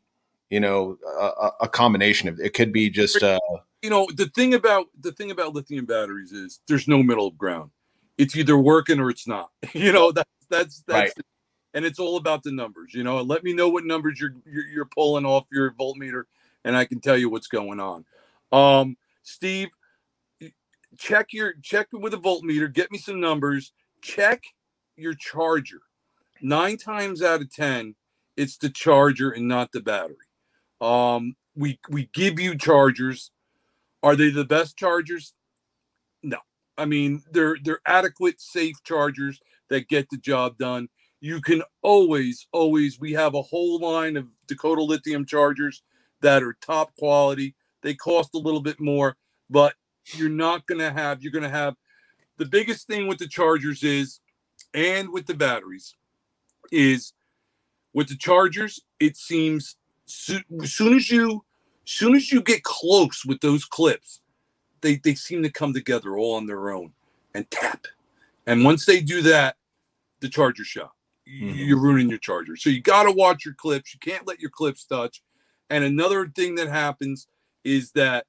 you know a, a combination of it could be just uh you know the thing about the thing about lithium batteries is there's no middle ground it's either working or it's not [LAUGHS] you know that's that's that's right. and it's all about the numbers you know let me know what numbers you're, you're, you're pulling off your voltmeter and i can tell you what's going on um steve check your check with a voltmeter get me some numbers check your charger nine times out of ten it's the charger and not the battery um we we give you chargers are they the best chargers? No. I mean, they're they're adequate, safe chargers that get the job done. You can always, always, we have a whole line of Dakota lithium chargers that are top quality. They cost a little bit more, but you're not going to have, you're going to have the biggest thing with the chargers is, and with the batteries, is with the chargers, it seems so, as soon as you soon as you get close with those clips, they, they seem to come together all on their own and tap. And once they do that, the charger shot. Mm-hmm. You're ruining your charger. So you got to watch your clips. You can't let your clips touch. And another thing that happens is that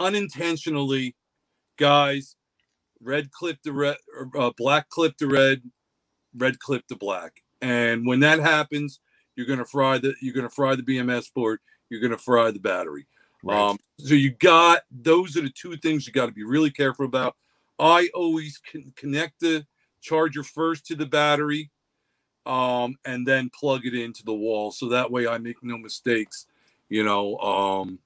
unintentionally, guys, red clip to red, uh, black clip to red, red clip to black. And when that happens, you're gonna fry the you're gonna fry the BMS board you're going to fry the battery. Right. Um, so you got those are the two things you got to be really careful about. I always can connect the charger first to the battery, um, and then plug it into the wall, so that way I make no mistakes. You know, um,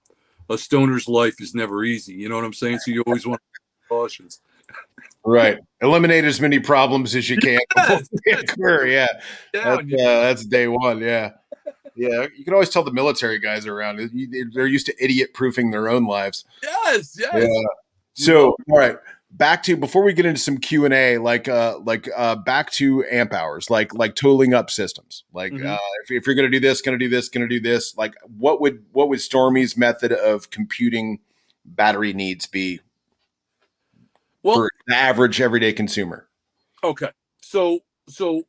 a stoner's life is never easy. You know what I'm saying? So you always want cautions. Right. Eliminate as many problems as you can. [LAUGHS] Yes, yes. Yeah. yeah that's, uh, that's day one. Yeah yeah, you can always tell the military guys around. They're used to idiot proofing their own lives. Yes, yes. Yeah. So, all right, back to before we get into some Q and A, like uh, like uh, back to amp hours, like like totaling up systems. Like mm-hmm. uh, if, if you're going to do this, going to do this, going to do this, like what would what would Stormy's method of computing battery needs be well, for the average everyday consumer? Okay, so so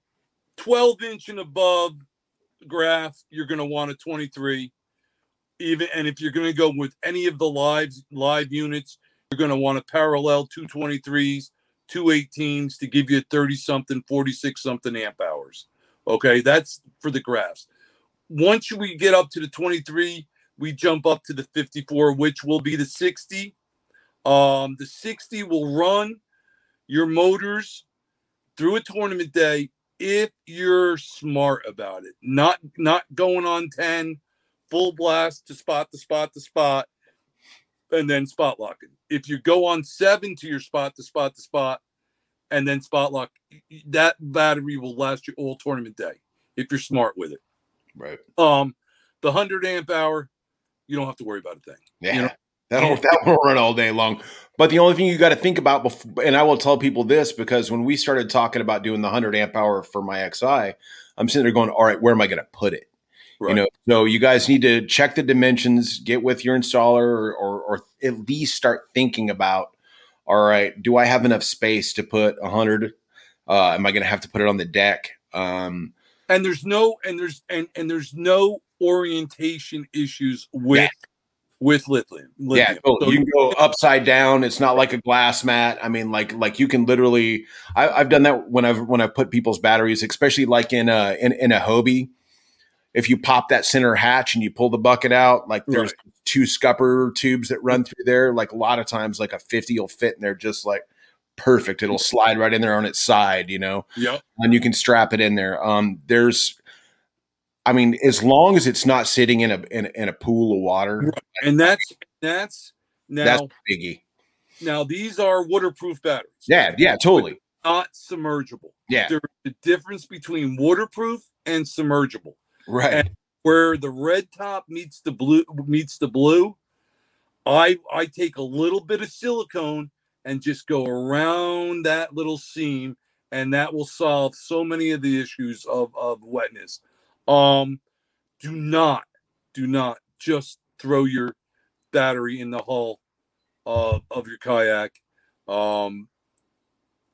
12 inch and above graph, you're going to want a 23. Even and if you're going to go with any of the lives live units, you're going to want to parallel 223s, 218s to give you 30 something, 46 something amp hours. Okay, that's for the graphs. Once we get up to the 23, we jump up to the 54, which will be the 60. Um, the 60 will run your motors through a tournament day if you're smart about it, not not going on 10 full blast to spot to spot to spot and then spot locking. If you go on seven to your spot to spot to spot and then spot lock, that battery will last you all tournament day if you're smart with it. Right. Um, the hundred amp hour, you don't have to worry about a thing. Yeah. You know? That'll that will run all day long. But the only thing you got to think about, before, and I will tell people this because when we started talking about doing the 100 amp hour for my XI, I'm sitting there going, all right, where am I going to put it? Right. You know, so you guys need to check the dimensions, get with your installer, or, or, or at least start thinking about, all right, do I have enough space to put a 100? Uh, am I going to have to put it on the deck? Um, and there's no, and there's and and there's no orientation issues with yeah with lithium. lithium. Yeah, so you can go upside down. It's not like a glass mat. I mean, like like you can literally. I, have done that when I've when I've put people's batteries, especially like in a in, in a Hobie. If you pop that center hatch and you pull the bucket out, like there's right. two scupper tubes that run through there. Like a lot of times, like a fifty will fit and they're just like perfect. It'll slide right in there on its side, you know. Yeah, and you can strap it in there. Um, there's I mean, as long as it's not sitting in a in, in a pool of water, and that's that's now that's biggie. Now these are waterproof batteries. Yeah, yeah, totally. Not submergible. Yeah, there's a difference between waterproof and submergible. Right. And where the red top meets the blue meets the blue, I I take a little bit of silicone and just go around that little seam, and that will solve so many of the issues of of wetness. Um, do not, do not just throw your battery in the hull of, of your kayak um,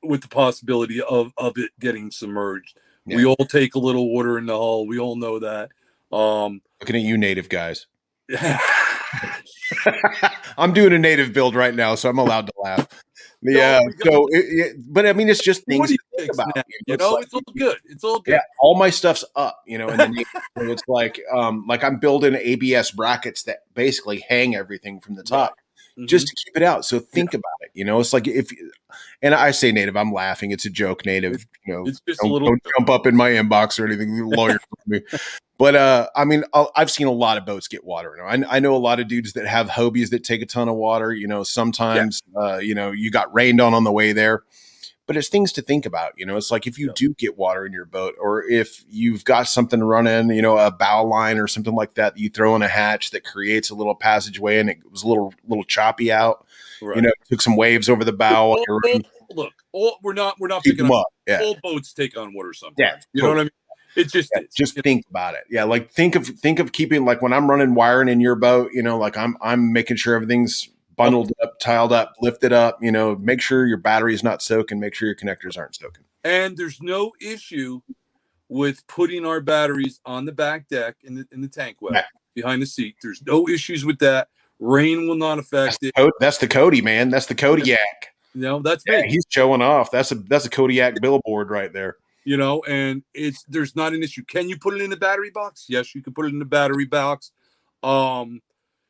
with the possibility of, of it getting submerged. Yeah. We all take a little water in the hull. We all know that. Um, Looking at you, native guys. [LAUGHS] [LAUGHS] I'm doing a native build right now, so I'm allowed to laugh. Yeah. So, it, it, but I mean, it's just things to think about. Now? You know, it's, like, it's, all good. It's all good. Yeah, all my stuff's up. You know, and then it's like, um, like I'm building ABS brackets that basically hang everything from the top. Mm-hmm. Just to keep it out. So think yeah. about it. You know, it's like if, and I say native, I'm laughing. It's a joke, native. You know, it's just don't, a little. Don't jump up in my inbox or anything. Lawyer [LAUGHS] me. But uh, I mean, I've seen a lot of boats get water. I, I know a lot of dudes that have Hobies that take a ton of water. You know, sometimes yeah. uh, you know you got rained on on the way there. But it's things to think about. You know, it's like if you yeah. do get water in your boat, or if you've got something running, you know, a bow line or something like that, that you throw in a hatch that creates a little passageway, and it was a little little choppy out. Right. You know, took some waves over the bow. look, all, we're not we're not picking up. Yeah. All boats take on water sometimes. Yeah, you know what I mean. It just yeah, just think about it. Yeah, like think of think of keeping like when I'm running wiring in your boat, you know, like I'm I'm making sure everything's bundled up, tiled up, lifted up, you know, make sure your battery is not soaking, make sure your connectors aren't soaking. And there's no issue with putting our batteries on the back deck in the in the tank well behind the seat. There's no issues with that. Rain will not affect that's it. that's the Cody man. That's the Kodiak. No, that's yeah, me. He's showing off. That's a that's a Kodiak billboard right there you know, and it's there's not an issue. Can you put it in the battery box? Yes, you can put it in the battery box. Um,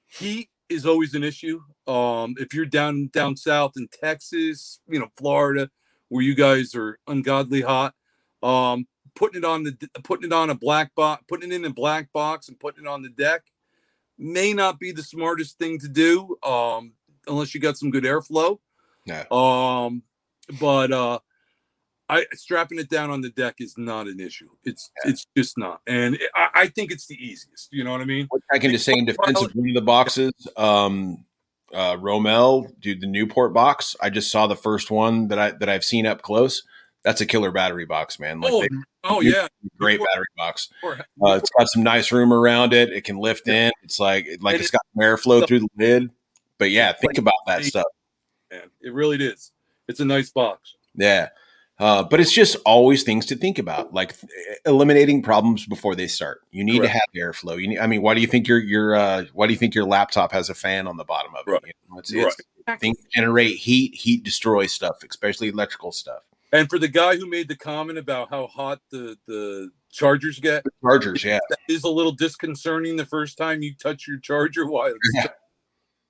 heat is always an issue. Um, if you're down down south in Texas, you know, Florida, where you guys are ungodly hot, um, putting it on the putting it on a black box, putting it in a black box and putting it on the deck may not be the smartest thing to do, um, unless you got some good airflow. Yeah. Um, but uh I strapping it down on the deck is not an issue. It's yeah. it's just not, and I, I, think it's the easiest. You know what I mean? I can just say in defense of one of the boxes, um, uh, Romel, dude, the Newport box. I just saw the first one that I that I've seen up close. That's a killer battery box, man. Like oh, they, oh yeah, great Newport, battery box. Uh, it's got some nice room around it. It can lift in. It's like like and it's got airflow through the lid. But yeah, think about that stuff. Man, it really is. It's a nice box. Yeah. Uh, but it's just always things to think about, like eliminating problems before they start. You need Correct. to have airflow. You need, I mean, why do you think your your uh, why do you think your laptop has a fan on the bottom of it? Right. You know, it's, right. it's things generate heat. Heat destroys stuff, especially electrical stuff. And for the guy who made the comment about how hot the the chargers get, the chargers, yeah, that is a little disconcerting the first time you touch your charger while. [LAUGHS] Yeah.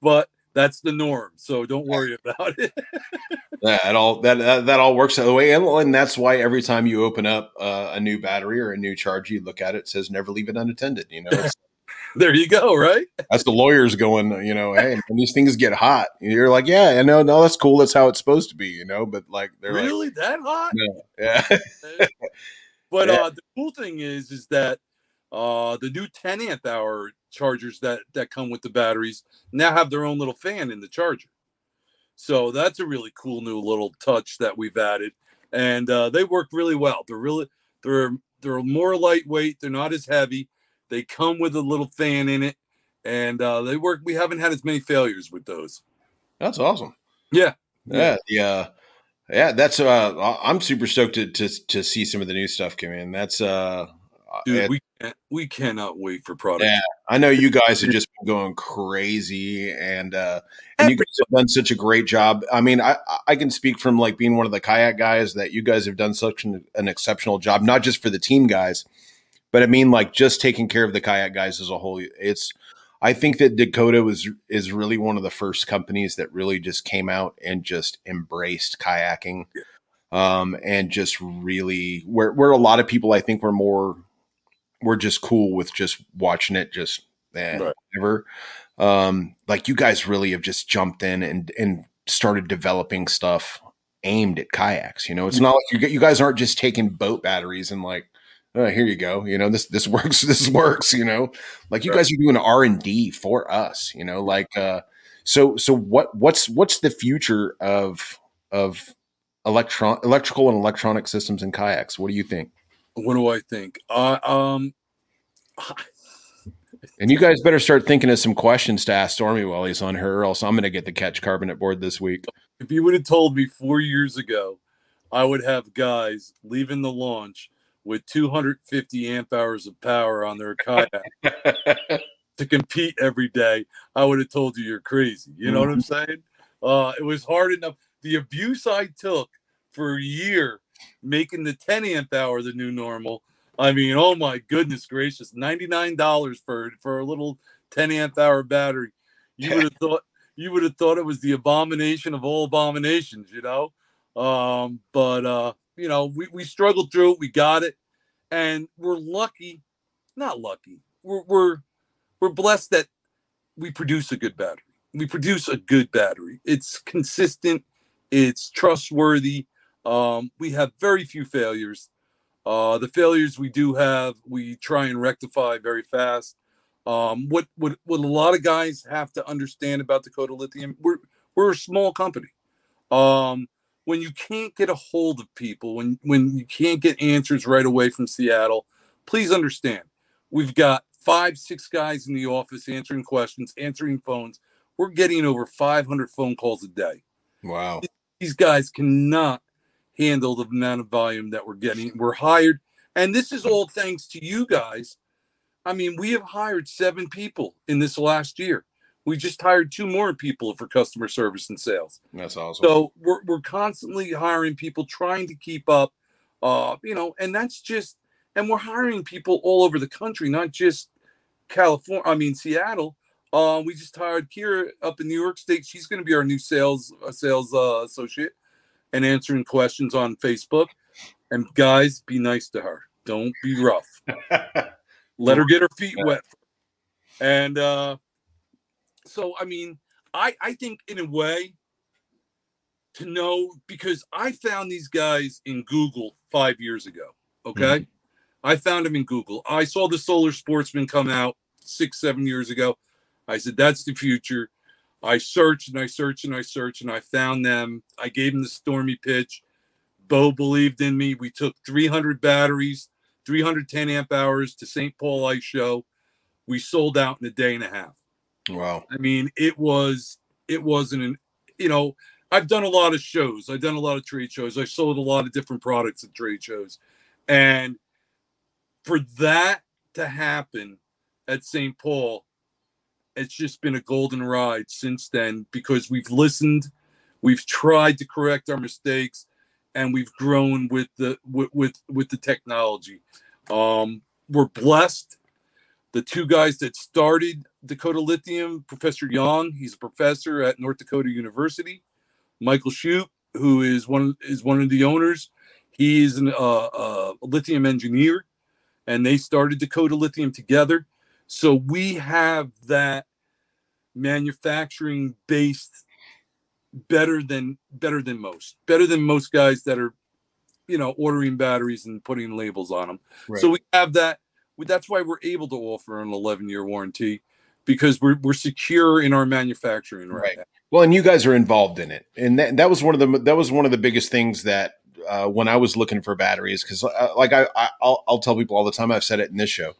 But that's the norm. So don't worry about it. [LAUGHS] yeah, it all that, that, that all works that way, and, and that's why every time you open up uh, a new battery or a new charger, you look at it, it says never leave it unattended. You know. [LAUGHS] there you go. Right. [LAUGHS] That's the lawyers going. You know, hey, when these things get hot, you're like, yeah, I know, no, that's cool. That's how it's supposed to be. You know, but like they're really like, that hot. No. Yeah. but yeah. uh, the cool thing is, is that Uh, the new 10 amp hour chargers that that come with the batteries now have their own little fan in the charger. So that's a really cool new little touch that we've added, and uh, they work really well. They're really they're they're more lightweight. They're not as heavy. They come with a little fan in it, and uh, they work. We haven't had as many failures with those. That's awesome. Yeah, yeah, yeah. Yeah, that's uh I'm super stoked to, to to see some of the new stuff come in. That's uh dude, we we cannot wait for product. Yeah, I know you guys have just been going crazy, and uh and you guys have done such a great job. I mean, I I can speak from like being one of the kayak guys that you guys have done such an, an exceptional job, not just for the team guys, but I mean like just taking care of the kayak guys as a whole. It's I think that Dakota was is really one of the first companies that really just came out and just embraced kayaking. Um, and just really where where a lot of people I think were more we're just cool with just watching it just eh, right. whatever. Um, like you guys really have just jumped in and and started developing stuff aimed at kayaks. You know, it's not like you you guys aren't just taking boat batteries and like, oh, here you go. You know, this this [LAUGHS] works. This works. You know, like you right. guys are doing R and D for us. You know, like uh, so so what what's what's the future of of electron electrical and electronic systems in kayaks? What do you think? What do I think? Uh, um, and you guys better start thinking of some questions to ask Stormy while he's on her, or else I'm going to get the catch carbonate board this week. If you would have told me four years ago, I would have guys leaving the launch with 250 amp hours of power on their kayak [LAUGHS] to compete every day, I would have told you you're crazy. You know mm-hmm. what I'm mm-hmm. saying? Uh, it was hard enough. The abuse I took for a year making the 10 amp hour the new normal. I mean, oh my goodness gracious, $99 for for a little 10 amp hour battery. You [LAUGHS] would have thought you would have thought it was the abomination of all abominations, you know. Um, but uh, you know, we, we struggled through it, we got it, and we're lucky, not lucky. We're we're we're blessed that we produce a good battery. We produce a good battery. It's consistent, it's trustworthy, um, we have very few failures. Uh, the failures we do have, we try and rectify very fast. Um, what, what what a lot of guys have to understand about Dakota Lithium, we're we're a small company. Um, when you can't get a hold of people, when when you can't get answers right away from Seattle, please understand. We've got five, six guys in the office answering questions, answering phones. We're getting over 500 phone calls a day. Wow. These guys cannot handle the amount of volume that we're getting. We're hired, and this is all thanks to you guys. I mean, we have hired seven people in this last year. We just hired two more people for customer service and sales. That's awesome. So we're, we're constantly hiring people, trying to keep up. Uh, you know, and that's just, and we're hiring people all over the country, not just California. I mean, Seattle. Uh, we just hired Kira up in New York State. She's going to be our new sales uh, sales uh, associate and answering questions on Facebook. And guys, be nice to her. Don't be rough. [LAUGHS] Let her get her feet wet. And uh, so, I mean, I I think in a way to know because I found these guys in Google five years ago. Okay. Mm-hmm. I found them in Google. I saw the Solar Sportsman come out six, seven years ago. I said, that's the future. I searched and I searched and I searched and I found them. I gave them the stormy pitch. Bo believed in me. We took 300 batteries, 310 amp hours to St. Paul Ice Show. We sold out in a day and a half. Wow. I mean, it was, it wasn't an, you know, I've done a lot of shows. I've done a lot of trade shows. I sold a lot of different products at trade shows. And for that to happen at St. Paul, it's just been a golden ride since then because we've listened, we've tried to correct our mistakes, and we've grown with the with with, with the technology. Um, we're blessed. The two guys that started Dakota Lithium, Professor Young, he's a professor at North Dakota University. Michael Shute, who is one is one of the owners, he is an, uh, uh, a lithium engineer, and they started Dakota Lithium together. So we have that manufacturing based better than better than most better than most guys that are you know ordering batteries and putting labels on them right. so we have that that's why we're able to offer an 11 year warranty because we're, we're secure in our manufacturing right, right. Now. Well, and you guys are involved in it, and that, that was one of the that was one of the biggest things that uh, when I was looking for batteries because uh, like I, I will I'll tell people all the time I've said it in this show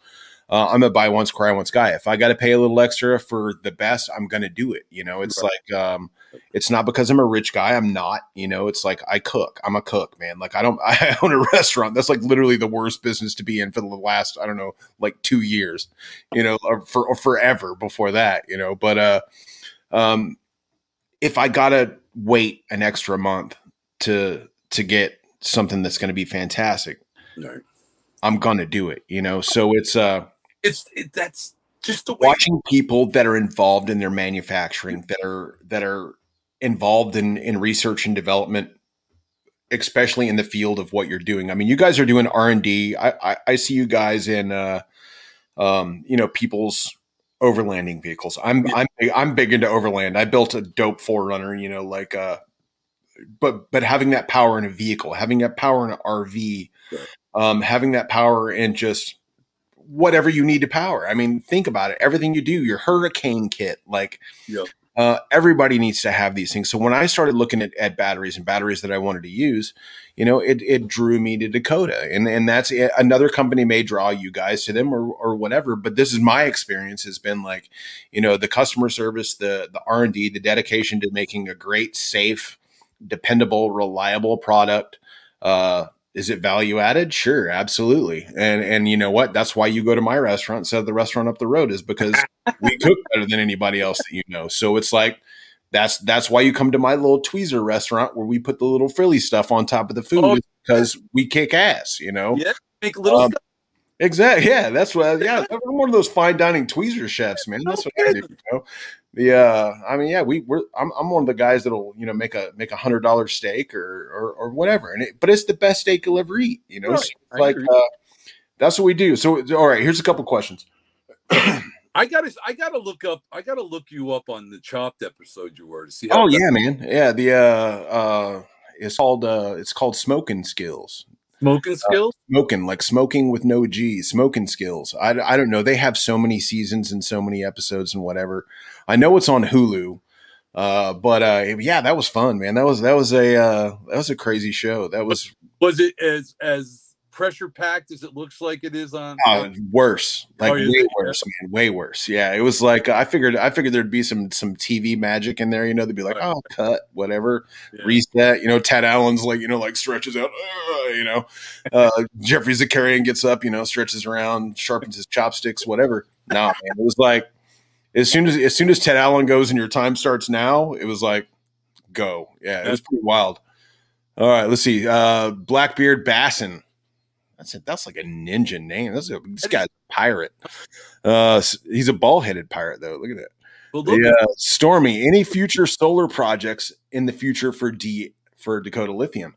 uh, I'm a buy once, cry once guy. If I got to pay a little extra for the best, I'm going to do it. You know, it's right. like, um, it's not because I'm a rich guy. I'm not, you know, it's like I cook. I'm a cook, man. Like I don't, [LAUGHS] I own a restaurant. That's like literally the worst business to be in for the last, I don't know, like two years, you know, or for or forever before that, you know, but, uh, um, if I got to wait an extra month to, to get something that's going to be fantastic, right. I'm going to do it, you know? So it's, uh, it's it, that's just the way watching people that are involved in their manufacturing that are that are involved in in research and development especially in the field of what you're doing. I mean you guys are doing r&d i i, I see you guys in uh um you know people's overlanding vehicles. I'm yeah. i'm i'm big into overland. I built a dope 4Runner you know like uh but but having that power in a vehicle having that power in an rv um having that power in just whatever you need to power. I mean, think about it. Everything you do, your hurricane kit, like yep. uh, everybody needs to have these things. So when I started looking at, at batteries and batteries that I wanted to use, you know, it, it drew me to Dakota, and and that's it. another company may draw you guys to them or or whatever. But this is my experience has been like, you know, the customer service, the the R and D, the dedication to making a great, safe, dependable, reliable product. Uh, is it value added? Sure, absolutely. And and you know what? That's why you go to my restaurant instead of the restaurant up the road is because [LAUGHS] we cook better than anybody else that you know. So it's like that's that's why you come to my little tweezer restaurant where we put the little frilly stuff on top of the food oh, because we kick ass, you know. Yeah, make little um, Exactly. Yeah, that's what. Yeah, I'm one of those fine dining tweezer chefs, man. That's what I do. You know? the uh i mean yeah we we're I'm, I'm one of the guys that'll you know make a make a hundred dollar steak or, or or whatever and it, but it's the best steak you'll ever eat you know right. so like uh, that's what we do so all right here's a couple questions [CLEARS THROAT] i gotta i gotta look up i gotta look you up on the chopped episode you were to see oh yeah man yeah the uh uh it's called uh it's called smoking skills Smoking uh, skills? Uh, smoking, like smoking with no G, smoking skills. I, I don't know. They have so many seasons and so many episodes and whatever. I know it's on Hulu. Uh, but uh, yeah, that was fun, man. That was that was a uh, that was a crazy show. That was was it as as pressure packed as it looks like it is on? Uh, worse, like oh, way worse, man, way worse. Yeah, it was like I figured I figured there'd be some some TV magic in there. You know, they'd be like, right. oh, cut, whatever, yeah. reset. You know, Ted Allen's like you know like stretches out. Uh, you know, uh, Geoffrey Zakarian gets up. You know, stretches around, sharpens his chopsticks, whatever. No, man, it was like as soon as as soon as Ted Allen goes and your time starts now, it was like go. Yeah, it was pretty wild. All right, let's see. Uh, Blackbeard Basson that's it. That's like a ninja name. That's a, this guy's a pirate. Uh, he's a ball headed pirate though. Look at that. Well, the, uh, Stormy. Any future solar projects in the future for D for Dakota Lithium?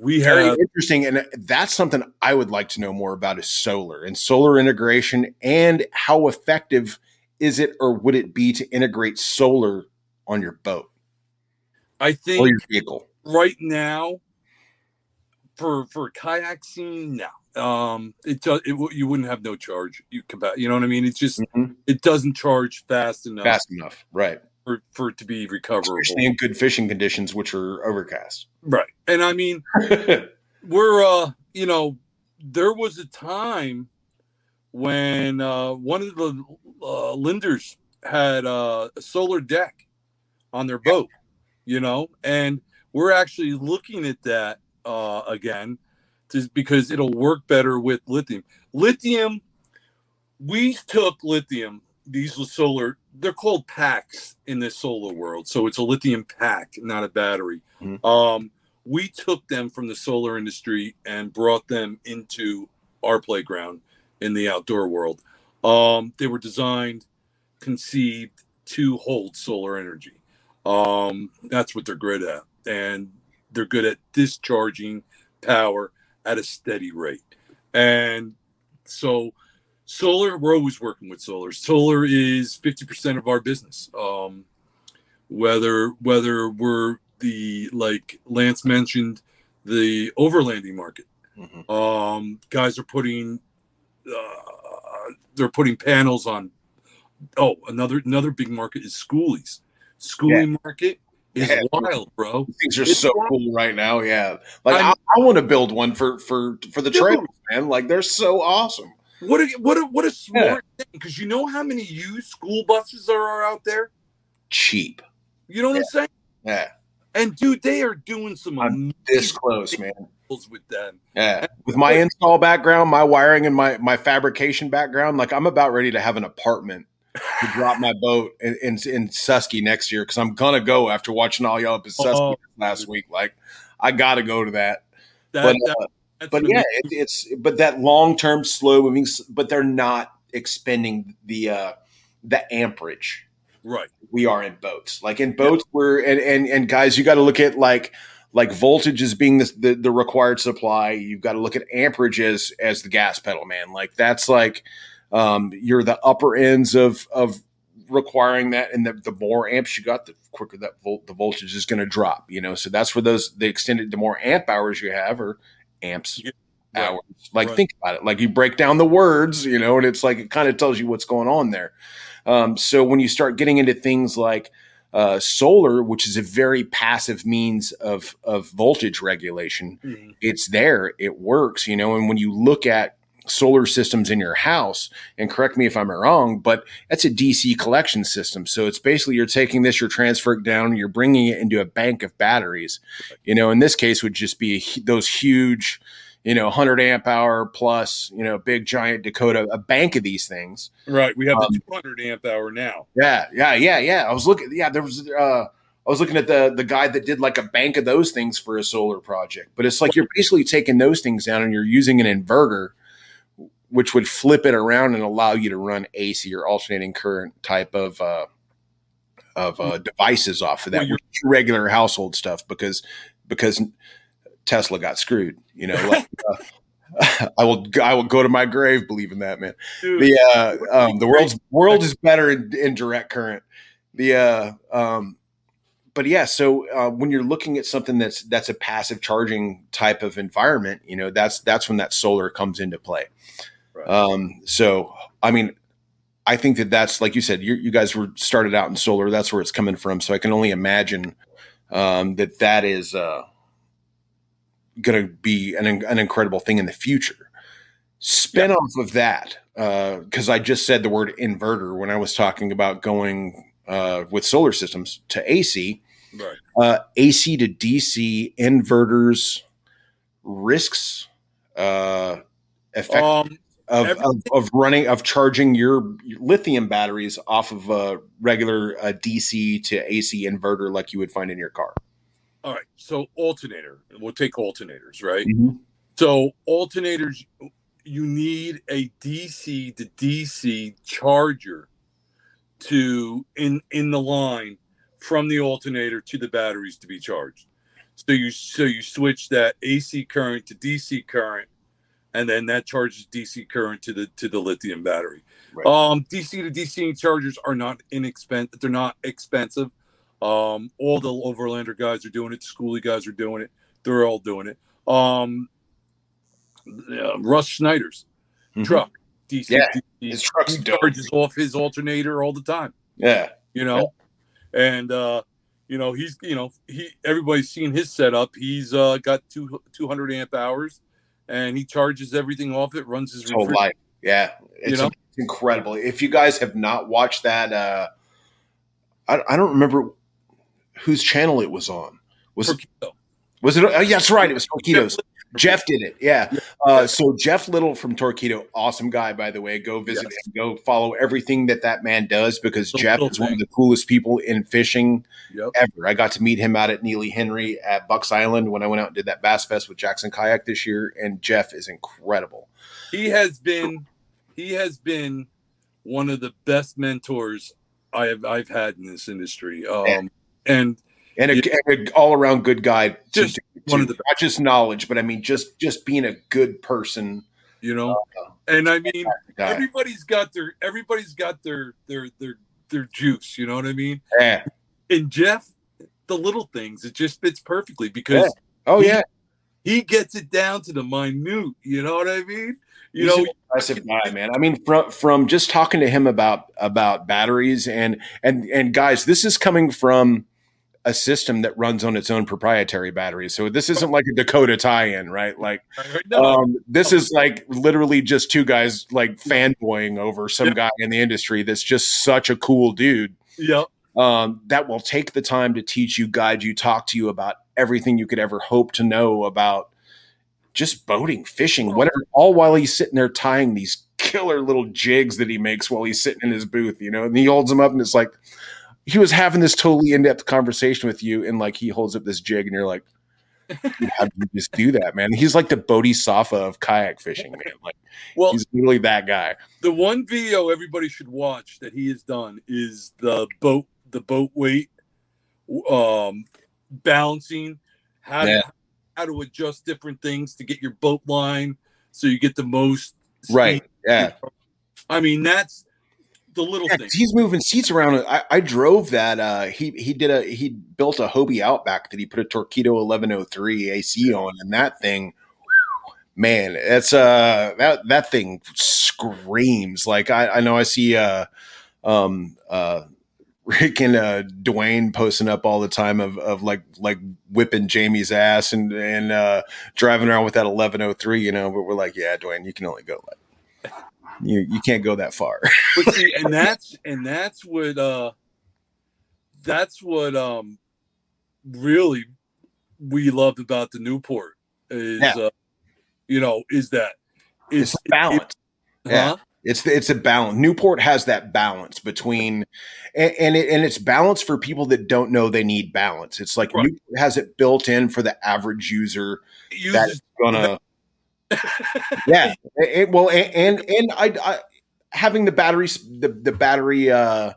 We have interesting, and that's something I would like to know more about is solar and solar integration, and how effective is it or would it be to integrate solar on your boat? I think or your vehicle right now for for kayaking, no um it does it, you wouldn't have no charge you compa- you know what i mean? It's just mm-hmm. it doesn't charge fast enough fast enough right. for, for it to be recoverable. Especially in good fishing conditions which are overcast. Right and i mean [LAUGHS] we're uh you know there was a time when uh one of the uh, linders had uh, a solar deck on their boat you know? And we're actually looking at that uh again just because it'll work better with lithium. Lithium, we took lithium, these solar, they're called packs in the solar world. So it's a lithium pack, not a battery. Mm-hmm. Um, we took them from the solar industry and brought them into our playground in the outdoor world. Um, they were designed, conceived to hold solar energy. Um, that's what they're good at. And they're good at discharging power at a steady rate. And so solar, we're always working with solar. Solar is 50% of our business. Um, whether whether we're the like Lance mentioned, the overlanding market. Mm-hmm. Um, guys are putting uh, they're putting panels on. Oh, another another big market is schoolies. Schooling yeah. market is yeah. wild, bro. Things are it's so wild. cool right now. Yeah, like I, I want to build one for for for the trailers, man. Like they're so awesome. What a what a what a smart yeah. thing because you know how many used school buses there are out there. Cheap. You know what I'm saying? Yeah. And dude, they are doing some I'm this close, man. With them. Yeah. With my install background, my wiring, and my my fabrication background, like I'm about ready to have an apartment to drop my boat in in, in Susky next year because I'm gonna go after watching all y'all up in Susky oh, last week. Like I gotta go to that. that but that, uh, but yeah, it, it's but that long term slow moving, but they're not expending the uh the amperage right. we are in boats. Like in boats we're and and, and guys you got to look at like like voltage as being the, the, the required supply. You've got to look at amperage as as the gas pedal man. Like that's like um you're the upper ends of of requiring that and the, the more amps you got the quicker that volt the voltage is going to drop you know so that's where those the extended the more amp hours you have or amps yeah. hours like right. think about it like you break down the words you know and it's like it kind of tells you what's going on there um, so when you start getting into things like uh, solar, which is a very passive means of of voltage regulation, mm-hmm. it's there, it works, you know. And when you look at solar systems in your house, and correct me if I'm wrong, but that's a DC collection system. So it's basically you're taking this, you're transferring it down, you're bringing it into a bank of batteries. You know, in this case, would just be those huge you know, 100 amp hour plus, you know, big giant Dakota, a bank of these things. Right. We have um, the 200 amp hour now. Yeah. Yeah. Yeah. Yeah. I was looking, yeah, there was, uh, I was looking at the the guy that did like a bank of those things for a solar project, but it's like you're basically taking those things down and you're using an inverter, which would flip it around and allow you to run AC or alternating current type of uh, of uh, devices off of that, well, regular household stuff, because because Tesla got screwed. You know, like, [LAUGHS] uh, [LAUGHS] I will I will go to my grave believing that man. Dude, the uh, um, the world's world is better in, in direct current. The uh, um, but yeah, so uh, when you're looking at something that's that's a passive charging type of environment, you know, that's that's when that solar comes into play. Right. Um, so I mean, I think that that's like you said, you, you guys were started out in solar. That's where it's coming from. So I can only imagine um, that that is uh, going to be an, an incredible thing in the future. Spin yeah. off of that, because uh, I just said the word inverter when I was talking about going uh, with solar systems to AC. Right. Uh, AC to DC inverters risks, uh, effect um, of, of, of, running of charging your lithium batteries off of a regular uh, DC to AC inverter like you would find in your car. All right. So alternator. We'll take alternators, right? Mm-hmm. So alternators, you need a DC to DC charger to in in the line from the alternator to the batteries to be charged. So you so you switch that AC current to DC current, and then that charges DC current to the to the lithium battery. Right. Um, DC to DC chargers are not inexpensive. They're not expensive. Um, all the overlander guys are doing it. The schoolie guys are doing it. They're all doing it. Um, uh, Russ Schneider's mm-hmm. truck, DC, yeah, DC, his truck's he charges off his alternator all the time. Yeah, you know, yeah. and uh, you know he's you know he everybody's seen his setup. He's uh, got two two hundred amp hours, and he charges everything off it. Runs his whole life. Yeah, it's, you know? incredible. If you guys have not watched that, uh, I, I don't remember whose channel it was on. Was it? Was it? Oh, yeah, that's right. It was Torqeedo's. Jeff did it. Yeah. Uh, so Jeff Little from Torqeedo, awesome guy, by the way. Go visit yes. him. Go follow everything that that man does because so Jeff is one of the coolest people in fishing yep. ever. I got to meet him out at Neely Henry at Bucks Island when I went out and did that Bass Fest with Jackson Kayak this year, and Jeff is incredible. He has been, he has been one of the best mentors I have I've had in this industry. Um, and and an all around good guy. Just to, to, one of the not just knowledge, but I mean just just being a good person. You know, uh, and I mean everybody's got their everybody's got their their their their juice. You know what I mean? Yeah. And Jeff, the little things, it just fits perfectly because. Yeah. Oh he, yeah. He gets it down to the minute. You know what I mean? you He's know, an impressive guy, man. I mean, from from just talking to him about about batteries and and and guys, this is coming from a system that runs on its own proprietary batteries. So this isn't like a Dakota tie-in, right? Like no, um, this is like literally just two guys like fanboying over some Yeah. guy in the industry that's just such a cool dude yep, um, that will take the time to teach you, guide you, talk to you about everything you could ever hope to know about just boating, fishing, whatever, all while he's sitting there tying these killer little jigs that he makes while he's sitting in his booth, you know, and he holds them up and it's like he was having this totally in-depth conversation with you and like he holds up this jig and you're like, how do you just do that, man? He's like the bodhisattva of kayak fishing, man. Like well, he's literally that guy. the one video everybody should watch that he has done is the boat the boat weight um balancing how Yeah. to, how to adjust different things to get your boat line so you get the most speed. Right. Yeah. i mean that's the little Yeah, thing 'cause he's moving seats around. I, I drove that. Uh, he he did a he built a Hobie Outback that he put a Torqeedo 1103 AC on, and that thing, man, that's uh that that thing screams. Like I, I know I see uh um uh Rick and uh Dwayne posting up all the time of of like like whipping Jamie's ass and and uh driving around with that 1103, you know. But we're like, yeah, Dwayne, you can only go like you you can't go that far. [LAUGHS] but see and that's and that's what uh that's what um really we loved about the newport is Yeah. uh you know is that it's a balance. Yeah. huh? It's it's a balance. Newport has that balance between, and and, it, and it's balance for people that don't know they need balance. It's like Right. Newport has it built in for the average user that's gonna, yeah. It, well, and and, I, I having the batteries, the the battery uh,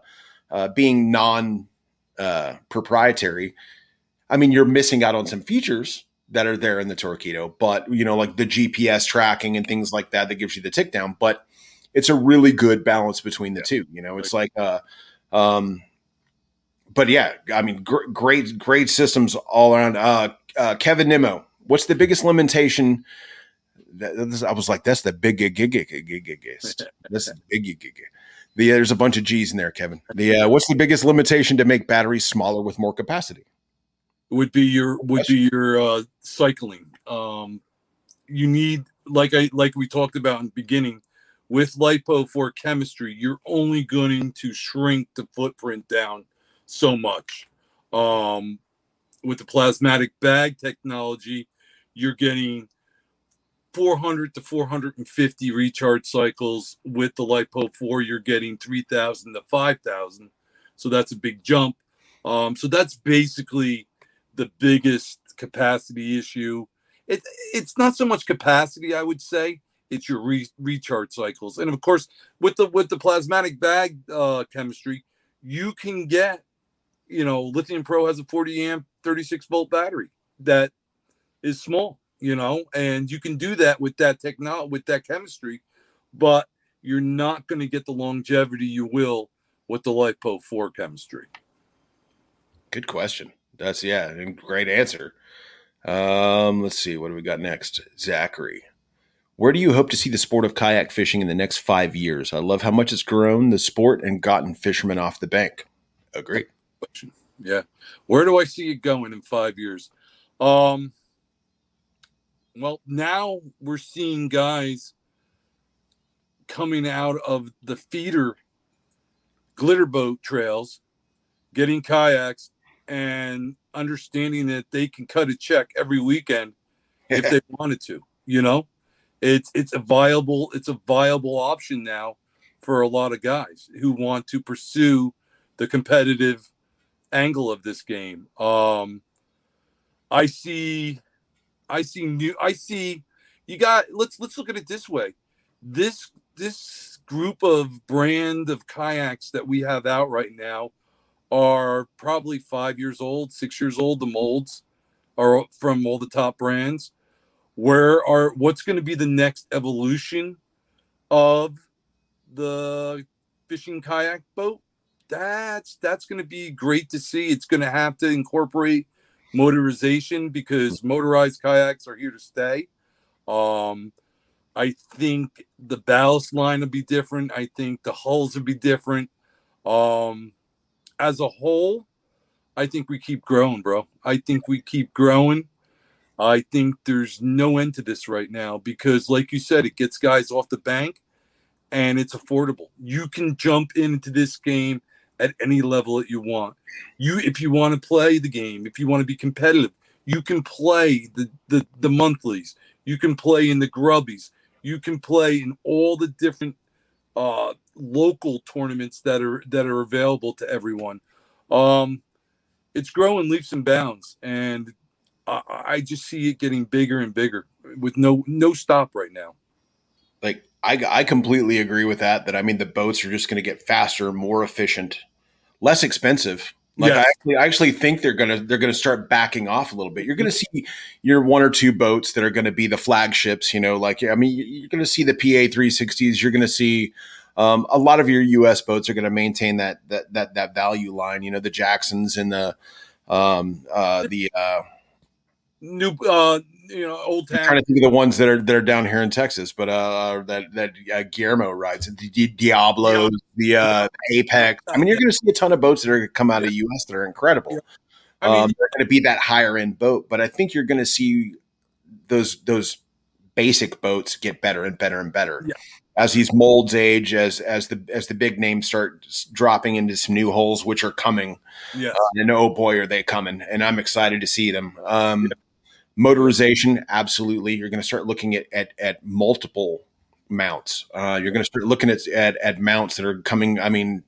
uh, being non uh, proprietary. I mean, you're missing out on some features that are there in the Torqeedo, but you know, like the GPS tracking and things like that that gives you the tick down. But it's a really good balance between the two. You know, it's like, uh, um, but yeah, I mean, gr- great, great systems all around. Uh, uh, Kevin Nimmo, what's the biggest limitation? That, this, I was like, that's the big gig, gig, gig, gig, gig, gig. This is [LAUGHS] big gig, gig, gig. The, there's a bunch of G's in there, Kevin. The uh, what's the biggest limitation to make batteries smaller with more capacity? would be your would be your uh cycling um you need like i like we talked about in the beginning with lipo for chemistry you're only going to shrink the footprint down so much um with the plasmatic bag technology you're getting 400 to 450 recharge cycles with the lipo 4 you're getting 3000 to 5000 so that's a big jump um so that's basically the biggest capacity issue. It it's not so much capacity, I would say. It's your re- recharge cycles, and of course, with the with the plasmatic bag uh, chemistry, you can get, you know, Lithium Pro has a 40 amp, 36 volt battery that is small, you know, and you can do that with that technology with that chemistry, but you're not going to get the longevity you will with the LiPo 4 chemistry. Good question. That's yeah, and great answer. Um, let's see, what do we got next? Zachary. Where do you hope to see the sport of kayak fishing in the next five years? I love how much it's grown the sport and gotten fishermen off the bank. Agree. question. Yeah. Where do I see it going in five years? Um well now we're seeing guys coming out of the feeder glitter boat trails, getting kayaks and understanding that they can cut a check every weekend if they wanted to, you know? It's it's a viable it's a viable option now for a lot of guys who want to pursue the competitive angle of this game. Um, I see, I see new, I see. You got. Let's let's look at it this way. This this group of brand of kayaks that we have out right now are probably five years old, six years old. The molds are from all the top brands. Where are what's going to be the next evolution of the fishing kayak boat? that's that's going to be great to see. It's going to have to incorporate motorization because motorized kayaks are here to stay. Um, I think the ballast line will be different. I think the hulls will be different. Um, as a whole, I think we keep growing, bro. I think we keep growing. I think there's no end to this right now because, like you said, it gets guys off the bank and it's affordable. You can jump into this game at any level that you want. You, if you want to play the game, if you want to be competitive, you can play the the, the monthlies. You can play in the grubbies. You can play in all the different uh, local tournaments that are that are available to everyone. Um, it's growing leaps and bounds, and I, I just see it getting bigger and bigger with no no stop right now. Like I, I completely agree with that. That I mean, the boats are just going to get faster, more efficient, less expensive. Like yes. I, actually, I actually think they're gonna they're gonna start backing off a little bit. You're gonna see your one or two boats that are gonna be the flagships. You know, like I mean, you're gonna see the PA 360s. You're gonna see um, a lot of your U.S. boats are going to maintain that that that that value line. You know, the Jacksons and the um, uh, the uh, new uh, you know old town. I'm trying to think of the ones that are that are down here in Texas, but uh, that that uh, Guillermo rides the Diablos, the uh, Apex. I mean, you're going to see a ton of boats that are going to come out of the U.S. that are incredible. Yeah. I mean, um, they're going to be that higher end boat, but I think you're going to see those those basic boats get better and better and better. Yeah as these molds age, as as the as the big names start dropping into some new holes, which are coming. Yeah, uh, and oh boy, are they coming! And I'm excited to see them. Um, yeah. Motorization, absolutely. You're going to start looking at at, at multiple mounts. Uh, you're going to start looking at, at at mounts that are coming. I mean,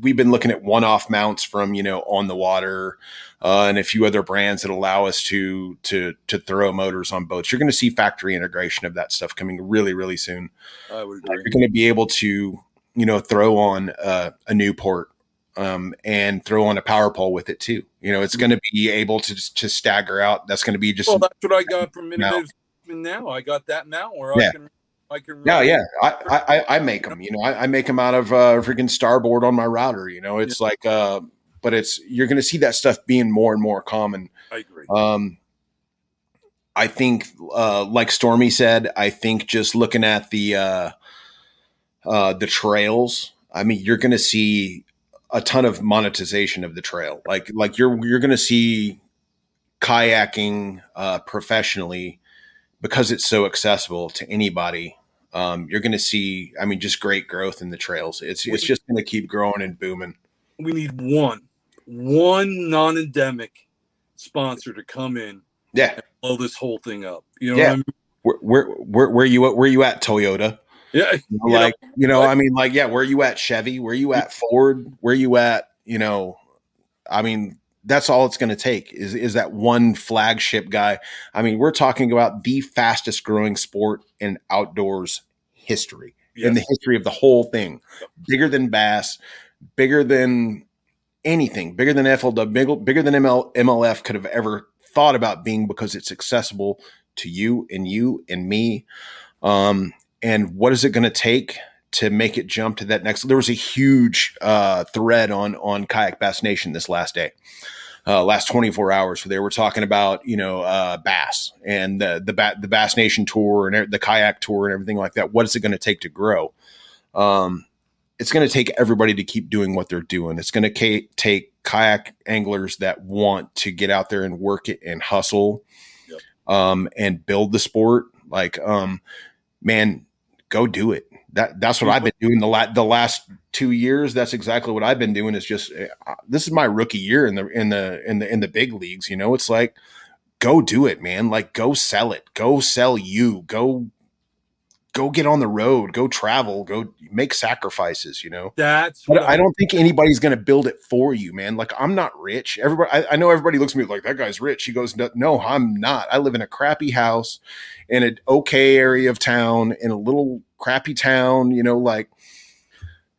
we've been looking at one-off mounts from you know on the water uh, and a few other brands that allow us to to to throw motors on boats. You're going to see factory integration of that stuff coming really really soon. I would agree. You're going to be able to you know throw on uh, a Newport um, and throw on a power pole with it too. You know, it's going to be able to to stagger out. That's going to be just. Well, that's what I got from Innovative now. I got that mount where yeah. I can I can. Yeah, yeah. I, I, I make them. You know, I, I make them out of uh, freaking starboard on my router. You know, it's yeah. like, uh, but it's you're going to see that stuff being more and more common. I agree. Um, I think, uh, like Stormy said, I think just looking at the uh, uh, the trails. I mean, you're going to see a ton of monetization of the trail. Like, like you're you're going to see kayaking uh, professionally because it's so accessible to anybody, um, you're going to see, I mean, just great growth in the trails. It's it's just going to keep growing and booming. We need one, one non-endemic sponsor to come in, yeah, blow this whole thing up. You know, yeah. I mean? where, where where where you at? Where you at, Toyota? Yeah, you know, like you know, I mean, like yeah, where you at, Chevy? Where you at, Ford? Where you at? You know, I mean, that's all it's going to take is is that one flagship guy. I mean, we're talking about the fastest growing sport in outdoors history, yes. in the history of the whole thing. Bigger than bass, bigger than anything, bigger than FLW, bigger, bigger than ML, MLF could have ever thought about being because it's accessible to you and you and me. Um, and what is it going to take to make it jump to that next. There was a huge uh, thread on on Kayak Bass Nation this last day, uh, last 24 hours, where they were talking about you know uh, bass and the the, ba- the Bass Nation tour and the kayak tour and everything like that. What is it going to take to grow? Um, it's going to take everybody to keep doing what they're doing. It's going to take kayak anglers that want to get out there and work it and hustle yep. um, and build the sport. Like, um, man, go do it that that's what I've been doing the la- the last two years. That's exactly what I've been doing. Is just uh, this is my rookie year in the in the in the in the big leagues. You know, it's like go do it, man. Like go sell it. Go sell you. Go go get on the road. Go travel. Go make sacrifices. You know. That's. But I don't think anybody's going to build it for you, man. Like I'm not rich. Everybody, I, I know everybody looks at me like that guy's rich. He goes, no, I'm not. I live in a crappy house in an okay area of town in a little crappy town, you know, like,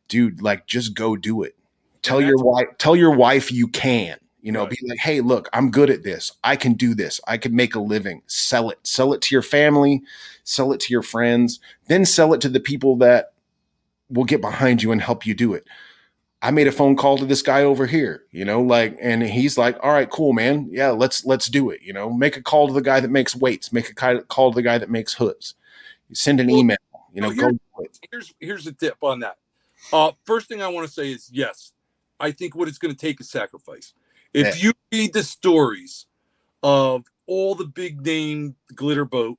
dude, like just go do it. Tell your wife, tell your wife you can, you know, right. be like, hey, look, I'm good at this. I can do this. I can make a living. Sell it. Sell it to your family, sell it to your friends, then sell it to the people that will get behind you and help you do it. I made a phone call to this guy over here, you know, like, and he's like, all right, cool, man. Yeah, let's, let's do it. You know, make a call to the guy that makes weights, make a call to the guy that makes hoods Send an email. You know, go. Here's here's a tip on that. Uh, first thing I want to say is yes, I think what it's going to take is sacrifice. If yeah. you read the stories of all the big name glitter boat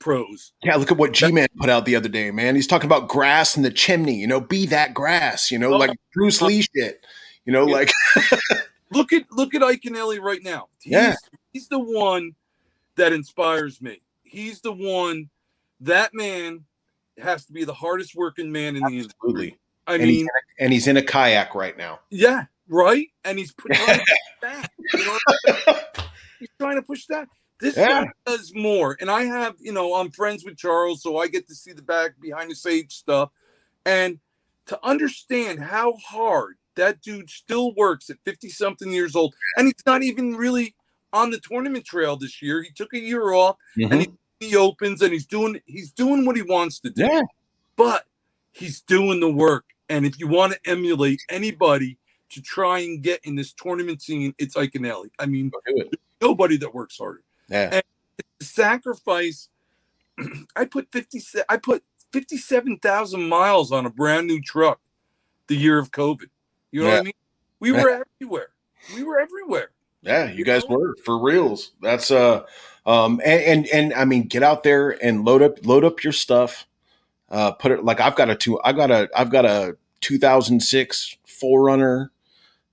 pros. Yeah, look at what G Man put out the other day, man. He's talking about grass in the chimney, you know, be that grass, you know, oh, like Bruce uh, Lee shit. You know, yeah. like [LAUGHS] look at look at Iaconelli right now. He's, yeah. he's the one that inspires me. He's the one that man has to be the hardest working man in Absolutely. the industry. I and mean, he's a, and he's in a kayak right now. Yeah, right. And he's putting [LAUGHS] back. You know? [LAUGHS] he's trying to push that. This yeah. guy does more. And I have, you know, I'm friends with Charles, so I get to see the back behind the sage stuff. And to understand how hard that dude still works at 50 something years old, and he's not even really on the tournament trail this year. He took a year off mm-hmm. and he, he opens and he's doing he's doing what he wants to do. Yeah. But he's doing the work. And if you want to emulate anybody to try and get in this tournament scene, it's Iaconelli. I mean, nobody that works harder. Yeah. And sacrifice. [CLEARS THROAT] I put fifty. I put fifty-seven thousand miles on a brand new truck the year of COVID. You know yeah. what I mean? We were everywhere. We were everywhere. Yeah, you, you guys know? were for reals. That's uh, um, and, and and I mean, get out there and load up load up your stuff. Uh, put it like I've got a two. I got a I've got a 2006 4Runner.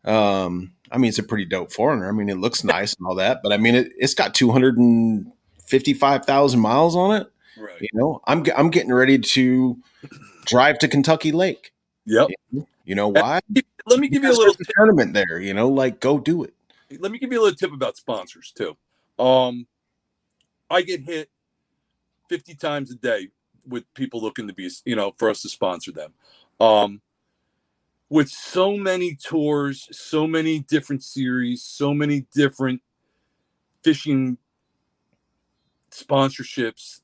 Um, I mean, it's a pretty dope 4Runner. I mean, it looks nice and all that, but I mean, it, it's got 255,000 miles on it. Right. You know, I'm, I'm getting ready to drive to Kentucky Lake. Yep. You know why? Let me give you a little tournament there, you know, like go do it. Let me give you a little tip about sponsors too. Um, I get hit 50 times a day with people looking to be, you know, for us to sponsor them. Um, with so many tours, so many different series, so many different fishing sponsorships,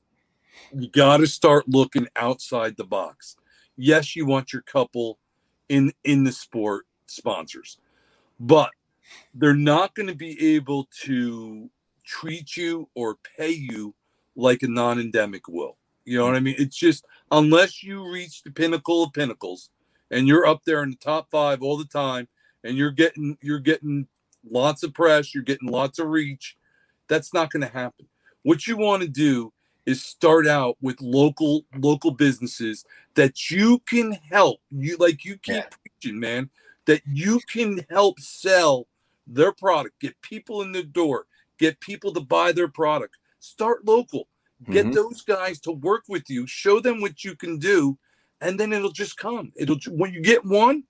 you got to start looking outside the box. Yes, you want your couple in in the sport sponsors, but they're not going to be able to treat you or pay you like a non-endemic will. You know what I mean? It's just unless you reach the pinnacle of pinnacles and you're up there in the top five all the time and you're getting you're getting lots of press you're getting lots of reach that's not going to happen what you want to do is start out with local local businesses that you can help you like you keep yeah. preaching man that you can help sell their product get people in the door get people to buy their product start local get mm-hmm. those guys to work with you show them what you can do and then it'll just come. It'll when you get one,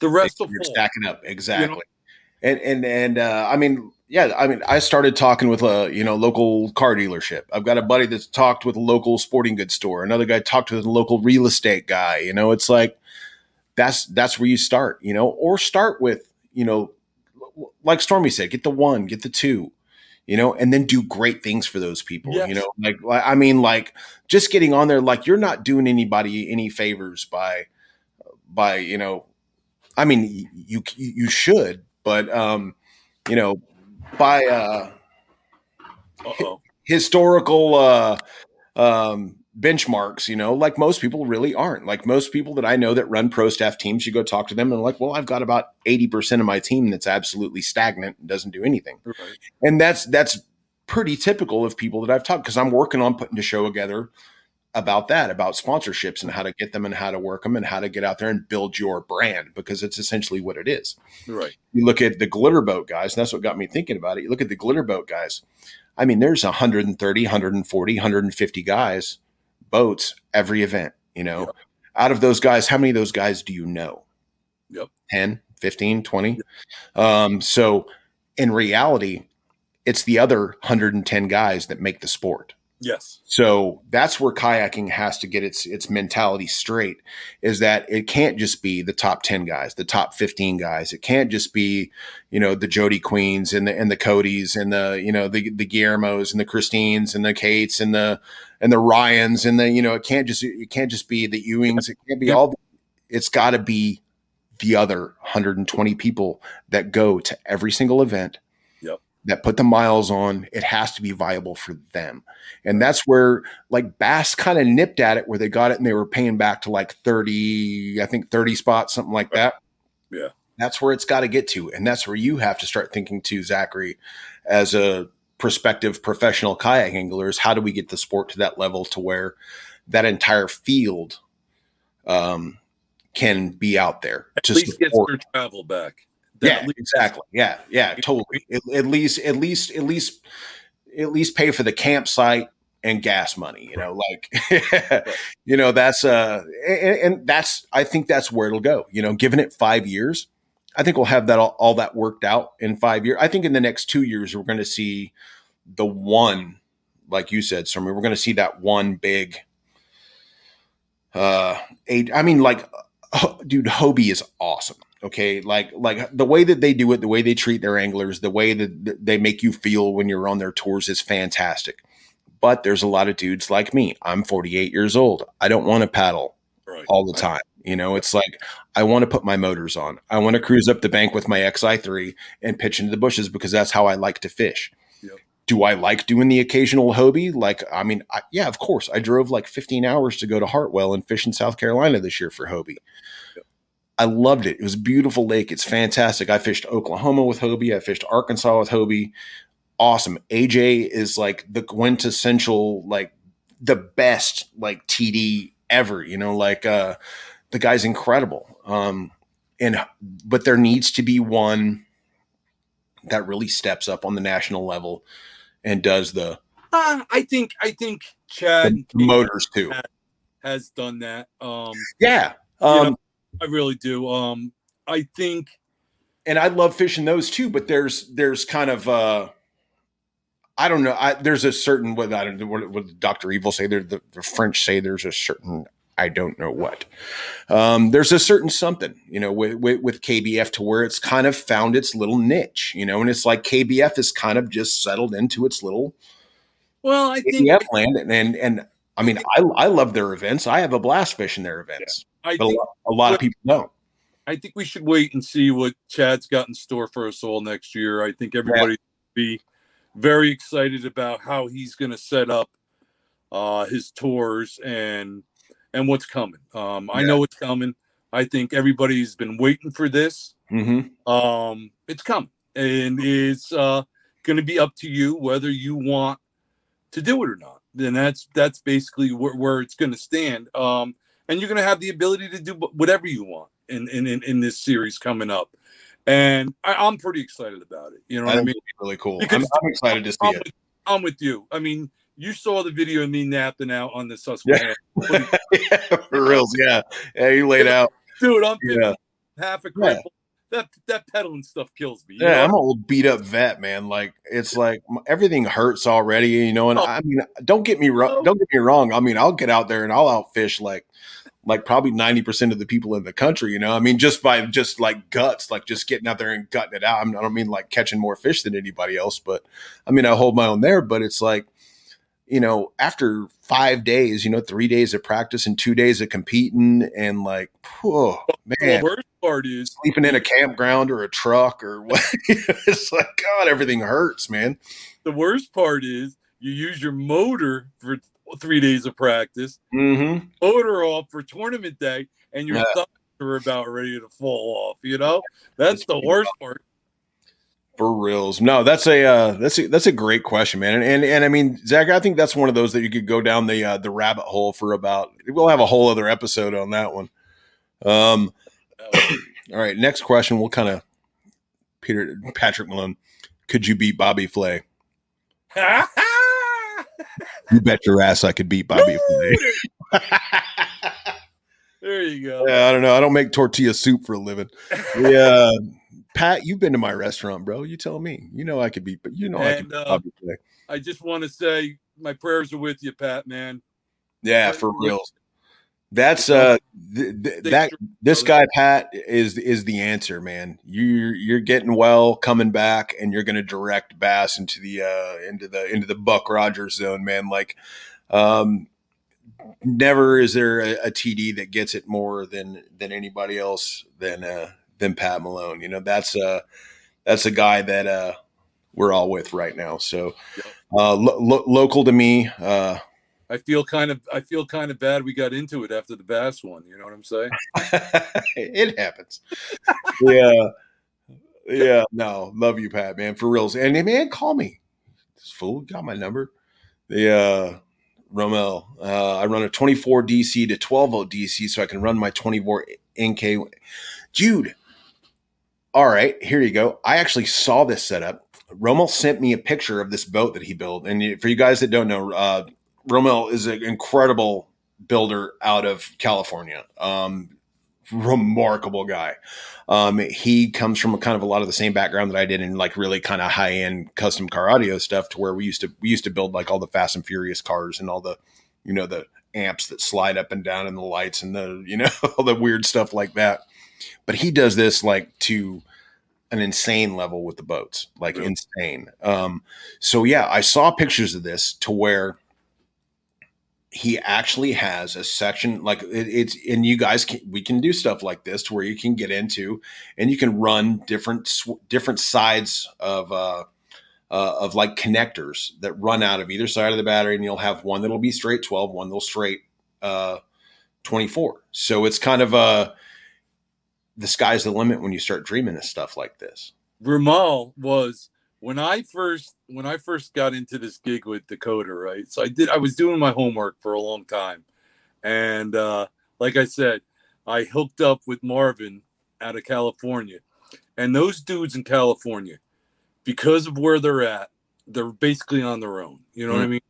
the rest will You're fall. stacking up exactly. You know? And and and uh, I mean, yeah, I mean, I started talking with a you know local car dealership. I've got a buddy that's talked with a local sporting goods store. Another guy talked with a local real estate guy. You know, it's like that's that's where you start. You know, or start with you know, like Stormy said, get the one, get the two you know, and then do great things for those people. Yes. You know, like I mean, like just getting on there, like you're not doing anybody any favors by by you know, I mean, you you should, but um, you know, by uh, historical uh, um, benchmarks, you know, like most people really aren't. Like most people that I know that run pro staff teams, you go talk to them and like, well, I've got about 80% of my team that's absolutely stagnant and doesn't do anything. Right. And that's that's pretty typical of people that I've talked because I'm working on putting a show together about that, about sponsorships and how to get them and how to work them and how to get out there and build your brand because it's essentially what it is. Right. You look at the glitter boat guys, and that's what got me thinking about it. You look at the glitter boat guys. I mean, there's 130, 140, 150 guys boats every event, you know. Yep. Out of those guys, how many of those guys do you know? Yep. 10, 15, 20. Yep. Um, so in reality, it's the other 110 guys that make the sport. Yes. So that's where kayaking has to get its its mentality straight is that it can't just be the top 10 guys, the top 15 guys. It can't just be, you know, the Jody Queens and the and the Codys and the, you know, the the Guillermos and the Christines and the Kates and the and the Ryans and the, you know, it can't just it can't just be the Ewings. It can't be all it's got to be the other 120 people that go to every single event that put the miles on, it has to be viable for them. And that's where like Bass kind of nipped at it where they got it and they were paying back to like 30, I think 30 spots, something like that. Yeah. That's where it's got to get to. And that's where you have to start thinking to Zachary as a prospective professional kayak anglers. How do we get the sport to that level to where that entire field um, can be out there At to least gets their travel back. Yeah, exactly. Yeah, yeah, totally. At, at least, at least, at least, at least pay for the campsite and gas money. You know, like, [LAUGHS] you know, that's uh, and, and that's I think that's where it'll go. You know, given it five years, I think we'll have that all, all that worked out in five years. I think in the next two years we're going to see the one, like you said, Stormy. We're going to see that one big. Uh, eight. I mean, like, dude, Hobie is awesome. Okay, like like the way that they do it, the way they treat their anglers, the way that they make you feel when you're on their tours is fantastic. But there's a lot of dudes like me. I'm 48 years old. I don't want to paddle Right. all the time. You know, it's like I want to put my motors on. I want to cruise up the bank with my XI3 and pitch into the bushes because that's how I like to fish. Yep. Do I like doing the occasional Hobie? Like, I mean, I, yeah, of course. I drove like 15 hours to go to Hartwell and fish in South Carolina this year for Hobie. I loved it. It was a beautiful lake. It's fantastic. I fished Oklahoma with Hobie. I fished Arkansas with Hobie. Awesome. AJ is like the quintessential, like the best, like TD ever. You know, like uh, the guy's incredible. Um, and but there needs to be one that really steps up on the national level and does the, Uh, I think I think Chad motors too. has done that. Um, Yeah. You Um, know, I really do. Um, I think and I love fishing those too. But there's there's kind of uh, I don't know. I, there's a certain what I don't what, what Doctor Evil say. There the, the French say there's a certain I don't know what. Um, there's a certain something you know with, with with KBF to where it's kind of found its little niche. You know, and it's like KBF is kind of just settled into its little well, I think KBF land, and and, and I mean I I love their events. I have a blast fishing their events, I but a think lot, a lot of people don't. I think we should wait and see what Chad's got in store for us all next year. I think everybody will be very excited about how he's going to set up uh, his tours and and what's coming. Um, I know it's coming. I think everybody's been waiting for this. Mm-hmm. Um, it's coming, and it's uh, going to be up to you whether you want to do it or not. Then that's that's basically where, where it's going to stand. Um, and you're going to have the ability to do whatever you want in in in, in this series coming up. And I, I'm pretty excited about it. You know I what I mean? really cool. Because- I'm, I'm excited to see I'm it. with, I'm with you. I mean, you saw the video of me napping out on the Susquehanna. yeah, [LAUGHS] for reals. Yeah, yeah. You laid out. Dude, I'm Yeah. half a Yeah. That that pedaling stuff kills me. Yeah, know? I'm an old beat up vet, man. Like it's like everything hurts already, you know. And Oh. I mean, don't get me wrong. Don't get me wrong. I mean, I'll get out there and I'll outfish like, like probably ninety percent of the people in the country. You know, I mean, just by just like guts, like just getting out there and gutting it out. I, mean, I don't mean like catching more fish than anybody else, but I mean, I hold my own there. But it's like, you know, after five days, you know, three days of practice and two days of competing, and like, oh man, the worst part is sleeping in a campground or a truck or what. [LAUGHS] it's like, God, everything hurts, man. the worst part is you use your motor for three days of practice, Mm-hmm. motor off for tournament day, and your Yeah. thumbs are about ready to fall off. You know, that's the worst part. For reals. No, that's a uh, that's a that's a great question, man. And, and and I mean, Zach, I think that's one of those that you could go down the uh, the rabbit hole for about. We'll have a whole other episode on that one. Um. [COUGHS] All right. Next question. We'll kind of Peter Patrick Malone. Could you beat Bobby Flay? [LAUGHS] You bet your ass I could beat Bobby [LAUGHS] there you go. Yeah, I don't know. I don't make tortilla soup for a living. Yeah, Pat, you've been to my restaurant, bro. You tell me. You know I could beat, but you know I could uh. I just want to say my prayers are with you, Pat. Man, Yeah, for real. That's uh th- th- that this guy Pat is is the answer, man. You're you're getting well, coming back, and you're going to direct Bass into the uh into the into the Buck Rogers zone, man. Like, um, never is there a, a TD that gets it more than than anybody else than uh than Pat Malone. You know, that's uh that's a guy that uh we're all with right now. So, uh, lo- lo- local to me. Uh, I feel kind of I feel kind of bad we got into it after the bass one. You know what I'm saying? [LAUGHS] it happens. [LAUGHS] yeah, yeah. No, love you, Pat, man, for reals. And man, call me. This fool got my number. The uh, Romel. Uh, I run a 24 DC to 12 volt DC, so I can run my 24 NK. Jude. All right, here you go. I actually saw this setup. Romel sent me a picture of this boat that he built, and for you guys that don't know, uh, Romel is an incredible builder out of California. Um, remarkable guy. Um, he comes from a kind of a lot of the same background that I did in like really kind of high end custom car audio stuff to where we used to, we used to build like all the fast and furious cars and all the, you know, the amps that slide up and down and the lights and the, you know, [LAUGHS] all the weird stuff like that. But he does this like to an insane level with the boats, like really? insane. Um, so yeah, I saw pictures of this to where he actually has a section like it, it's and you guys can we can do stuff like this to where you can get into and you can run different different sides of uh, uh, of like connectors that run out of either side of the battery and you'll have one that'll be straight 12 one that'll straight uh, 24 so it's kind of uh the sky's the limit when you start dreaming of stuff like this. Romel was when I first when I first got into this gig with Dakota, right? So I did I was doing my homework for a long time. And uh like I said, I hooked up with Marvin out of California. And those dudes in California, because of where they're at, they're basically on their own. You know mm-hmm. what I mm. mean?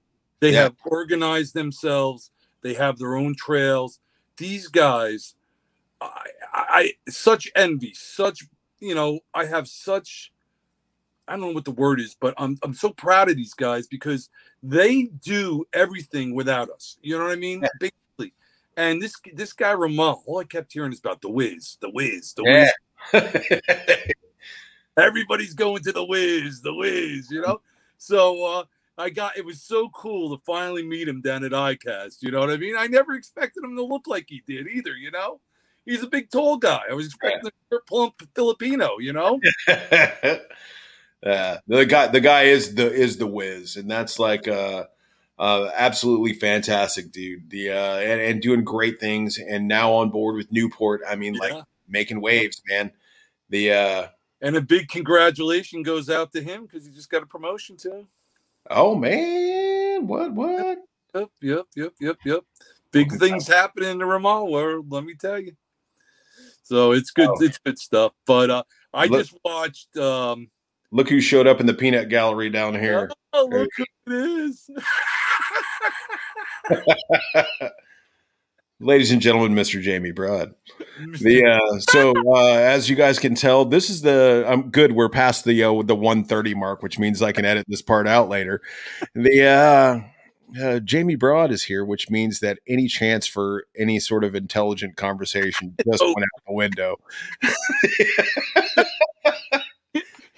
They yeah. have organized themselves, they have their own trails. These guys I, I such envy, such you know, I have such I don't know what the word is, but I'm I'm so proud of these guys because they do everything without us. You know what I mean? Yeah. Basically. And this this guy Ramon, all I kept hearing is about the whiz, the whiz, the whiz. Yeah. [LAUGHS] Everybody's going to the whiz, the whiz, you know? So uh I got it was so cool to finally meet him down at ICAST. You know what I mean? I never expected him to look like he did either, you know? He's a big tall guy. I was expecting yeah. a plump Filipino, you know? [LAUGHS] Uh, the guy, the guy is the is the whiz, and that's like uh, uh, absolutely fantastic, dude. The uh, and, and doing great things, and now on board with Newport. I mean, yeah. like making waves, man. The uh, and a big congratulation goes out to him because he just got a promotion too. Oh man, what what? Yep, yep, yep, yep, yep. Big oh, things happening in the Romel world. Let me tell you. So it's good. Oh. It's good stuff. But uh, I Look. just watched. um Look who showed up in the peanut gallery down here. Oh, look who it is. [LAUGHS] Ladies and gentlemen, Mr. Jamie Broad. The uh, so uh, as you guys can tell, this is the I'm good. We're past the uh, the 130 mark, which means I can edit this part out later. The uh, uh, Jamie Broad is here, which means that any chance for any sort of intelligent conversation just [LAUGHS] oh. went out the window. [LAUGHS]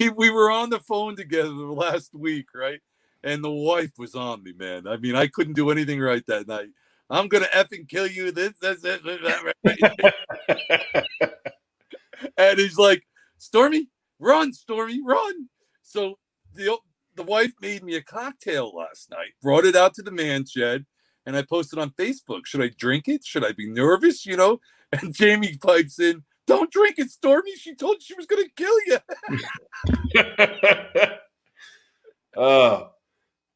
he, we were on the phone together last week, right? And the wife was on me, man. I mean, I couldn't do anything right that night. I'm gonna effing kill you. This, this, this, right? [LAUGHS] and he's like, Stormy, run, Stormy, run. So the the wife made me a cocktail last night, brought it out to the man shed, and I posted on Facebook. Should I drink it? Should I be nervous? You know? [LAUGHS] And Jamie pipes in, don't drink it, Stormy. She told you she was going to kill you. [LAUGHS] uh,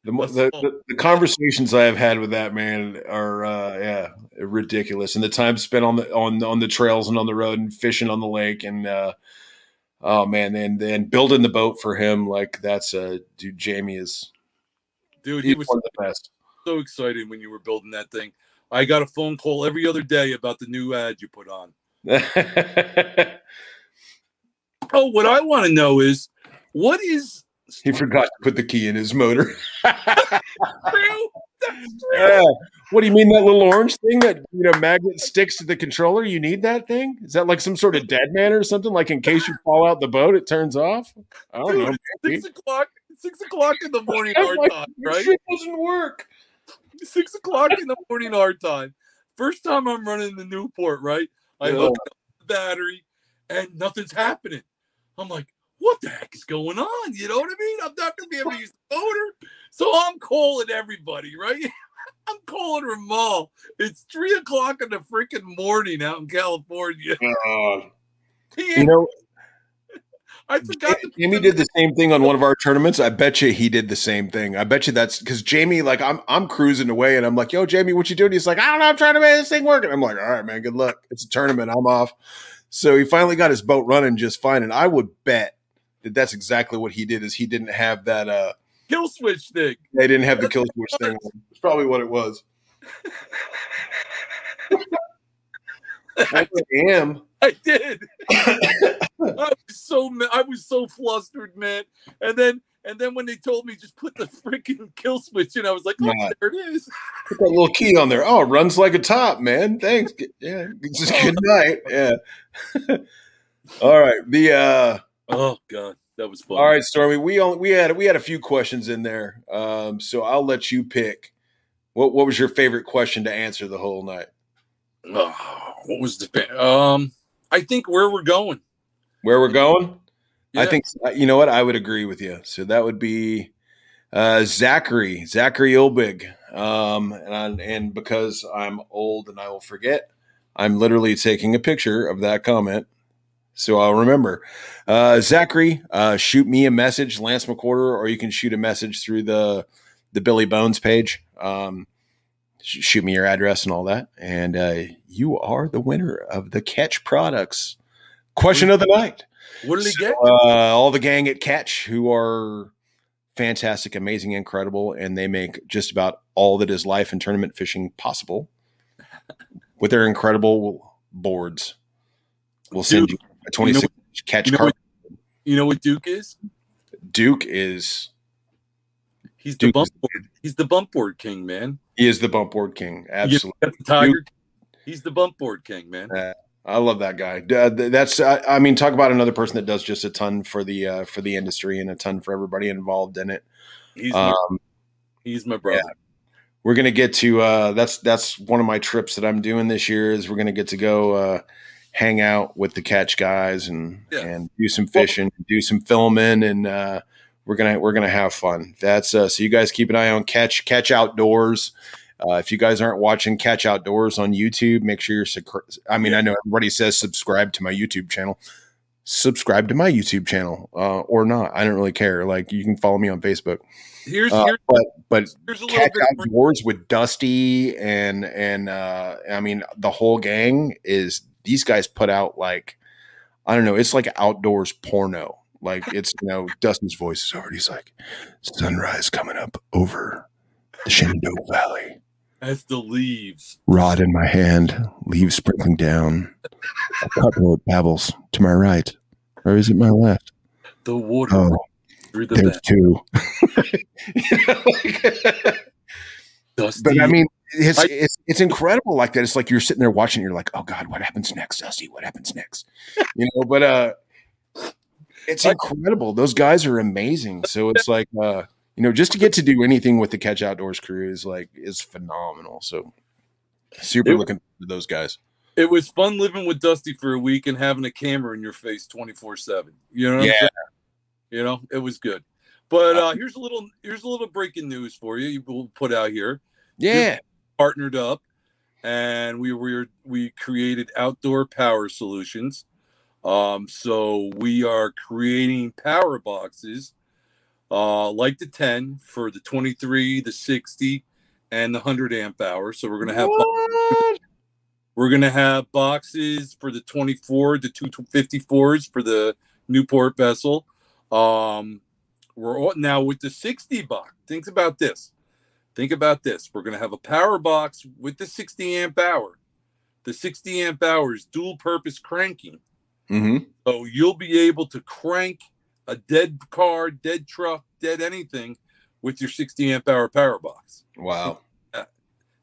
the, the, the, the, conversations I have had with that man are uh, yeah ridiculous, and the time spent on the on on the trails and on the road and fishing on the lake and uh, oh man, and then building the boat for him like that's uh dude. Jamie is dude. He was the best. So excited when you were building that thing. I got a phone call every other day about the new ad you put on. [LAUGHS] oh, what I want to know is what is. He forgot to put the key in his motor. [LAUGHS] true. Yeah. What do you mean that little orange thing that you know magnet sticks to the controller? You need that thing? Is that like some sort of dead man or something? Like in case you fall out the boat, it turns off. I don't Dude, know. Six o'clock. Six o'clock in the [LAUGHS] morning our like, time, right? Shit doesn't work. Six o'clock in the morning our time. First time I'm running the Newport, right? I yeah. hook up the battery and nothing's happening. I'm like, what the heck is going on? You know what I mean? I'm not going to be able to use the motor. So I'm calling everybody, right? [LAUGHS] I'm calling Romel. It's three o'clock in the freaking morning out in California. Uh, He you know, I forgot Jamie did the same thing on one of our tournaments. I bet you he did the same thing. I bet you that's because Jamie, like, I'm I'm cruising away, and I'm like, "Yo, Jamie, what you doing?" He's like, "I don't know. I'm trying to make this thing work." And I'm like, "All right, man. Good luck. It's a tournament. I'm off." So he finally got his boat running just fine, and I would bet that that's exactly what he did. Is he didn't have that? uh kill switch thing. They didn't have the kill [LAUGHS] switch thing. It's probably what it was. [LAUGHS] I am. I did. [LAUGHS] I was so I was so flustered, man. And then and then when they told me just put the freaking kill switch in, I was like, oh, Yeah. there it is. Put that little key on there. Oh, it runs like a top, man. Thanks. Yeah. Just good night. Yeah. [LAUGHS] all right. The uh Oh god, that was fun. all right, Stormy. We only we had we had a few questions in there. Um, so I'll let you pick. What what was your favorite question to answer the whole night? Oh, what was the um? I think where we're going. Where we're going? I think uh, you know what I would agree with you. So that would be uh, Zachary Zachary Ilbig. Um, and I, and because I'm old and I will forget, I'm literally taking a picture of that comment, so I'll remember. Uh, Zachary, uh, shoot me a message, Lance McQuarter, or you can shoot a message through the the Billy Bones page. Um, shoot me your address and all that, and uh, you are the winner of the Catch Products question of the night What did he get? uh, all the gang at Catch, who are fantastic, amazing, incredible, and they make just about all that is life and tournament fishing possible [LAUGHS] with their incredible boards. We'll send Duke, you a 26 inch catch you know card. what- You know what Duke is? Duke is He's the Duke bump is- board. He's the bump board king, man. he is the bump board king. Absolutely. the tiger. He's the bump board king, man. I love that guy. Uh, That's I, mean, talk about another person that does just a ton for the uh, for the industry and a ton for everybody involved in it. He's my, Um, he's my brother. we're gonna get to uh that's that's one of my trips that i'm doing this year is we're gonna get to go uh hang out with the catch guys and Yeah. and do some fishing do some filming and uh we're gonna we're gonna have fun that's uh so you guys keep an eye on catch catch outdoors uh, if you guys aren't watching Catch Outdoors on YouTube, make sure you're. Sub- I mean, I know everybody says subscribe to my YouTube channel. Subscribe to my YouTube channel, uh, or not. I don't really care. Like you can follow me on Facebook. Here's Uh, here's, but but here's a Catch. Outdoors with Dusty and and uh I mean the whole gang is these guys put out like I don't know, it's like outdoors porno. Like it's you know, [LAUGHS] Dusty's voice is already he's like sunrise coming up over the Shenandoah Valley. As the leaves. Rod in my hand, leaves sprinkling down. A couple of pebbles to my right. Or is it my left? The water Oh, through the there's back. two. You know, like- Dusty. But I mean, it's, I- it's it's incredible like that. It's like you're sitting there watching. You're like, oh god, what happens next, Dusty? What happens next? [LAUGHS] You know. But uh, it's incredible. Those guys are amazing. So it's like uh, you know, just to get to do anything with the Catch Outdoors crew is like is phenomenal. So super It- looking for those guys. it was fun living with Dusty for a week and having a camera in your face 24 7. You know what I'm Yeah. You know, it was good. But uh here's a little here's a little breaking news for you. We'll put out here. Yeah. Partnered up and we were we created outdoor power solutions. Um, so we are creating power boxes uh like the 10 for the 23, the 60, and the 100 amp hour. So we're gonna have What? We're gonna have boxes for the 24, the 254s for the Newport vessel. Um, we're all, now with the 60 box. Think about this. Think about this. We're gonna have a power box with the 60 amp hour. The 60 amp hour is dual purpose cranking. Mhm. So you'll be able to crank a dead car, dead truck, dead anything with your 60 amp hour power box. Wow.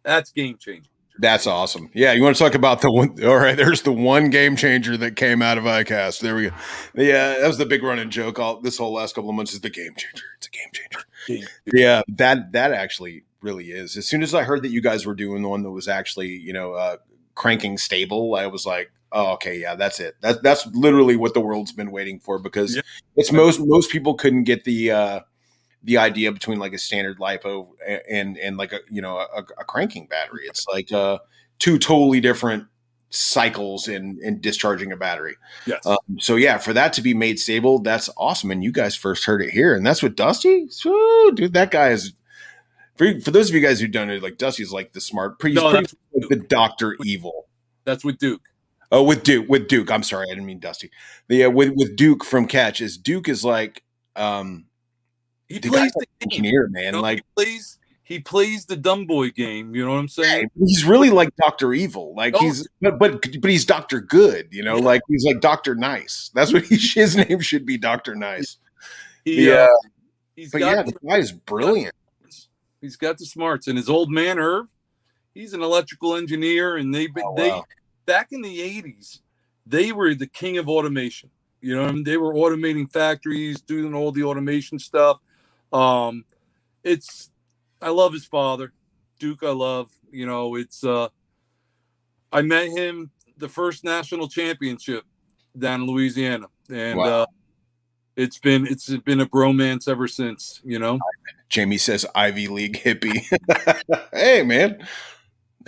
That's game changing. That's awesome. Yeah, you want to talk about the one? [LAUGHS] All right, there's the one game changer that came out of ICAST. There we go. Yeah, that was the big running joke. All this whole last couple of months is the game changer. It's a game changer. Game- Yeah, that that actually really is. As soon as I heard that you guys were doing the one that was actually you know uh, cranking stable, I was like, oh, okay, yeah, that's it. That's that's literally what the world's been waiting for because Yeah. it's most most people couldn't get the uh, the idea between like a standard lipo and and, and like a you know a, a cranking battery. It's like uh, two totally different cycles in in discharging a battery. Yes. Um, so yeah, for that to be made stable, that's awesome. And you guys first heard it here, and that's what Dusty. Woo, dude, that guy is. For, for those of you guys who don't know, like Dusty's like the smart, pretty, he's No, pretty like the Doctor Evil. That's with Duke. Oh, with Duke, with Duke. I'm sorry, I didn't mean Dusty. The uh, with with Duke from Catch is Duke is like um He the plays the game. engineer, You man. know, Like he plays he plays the dumb boy game. You know what I'm saying? he's really like Doctor Evil. Like Oh. he's but but but he's Doctor Good. You know, Yeah. like he's like Doctor Nice. That's what he, [LAUGHS] his name should be, Doctor Nice. He, Yeah. uh, he's But got yeah, the, the guy is brilliant. he's got the smarts, and his old man Irv, he's an electrical engineer, and they Oh, they wow. Back in the '80s, they were the king of automation. You know, I mean? they were automating factories, doing all the automation stuff. Um, it's I love his father, Duke. I love. You know, it's uh, I met him the first national championship down in Louisiana, and Wow. uh, it's been it's been a bromance ever since. You know, Jamie says Ivy League hippie. [LAUGHS] hey man,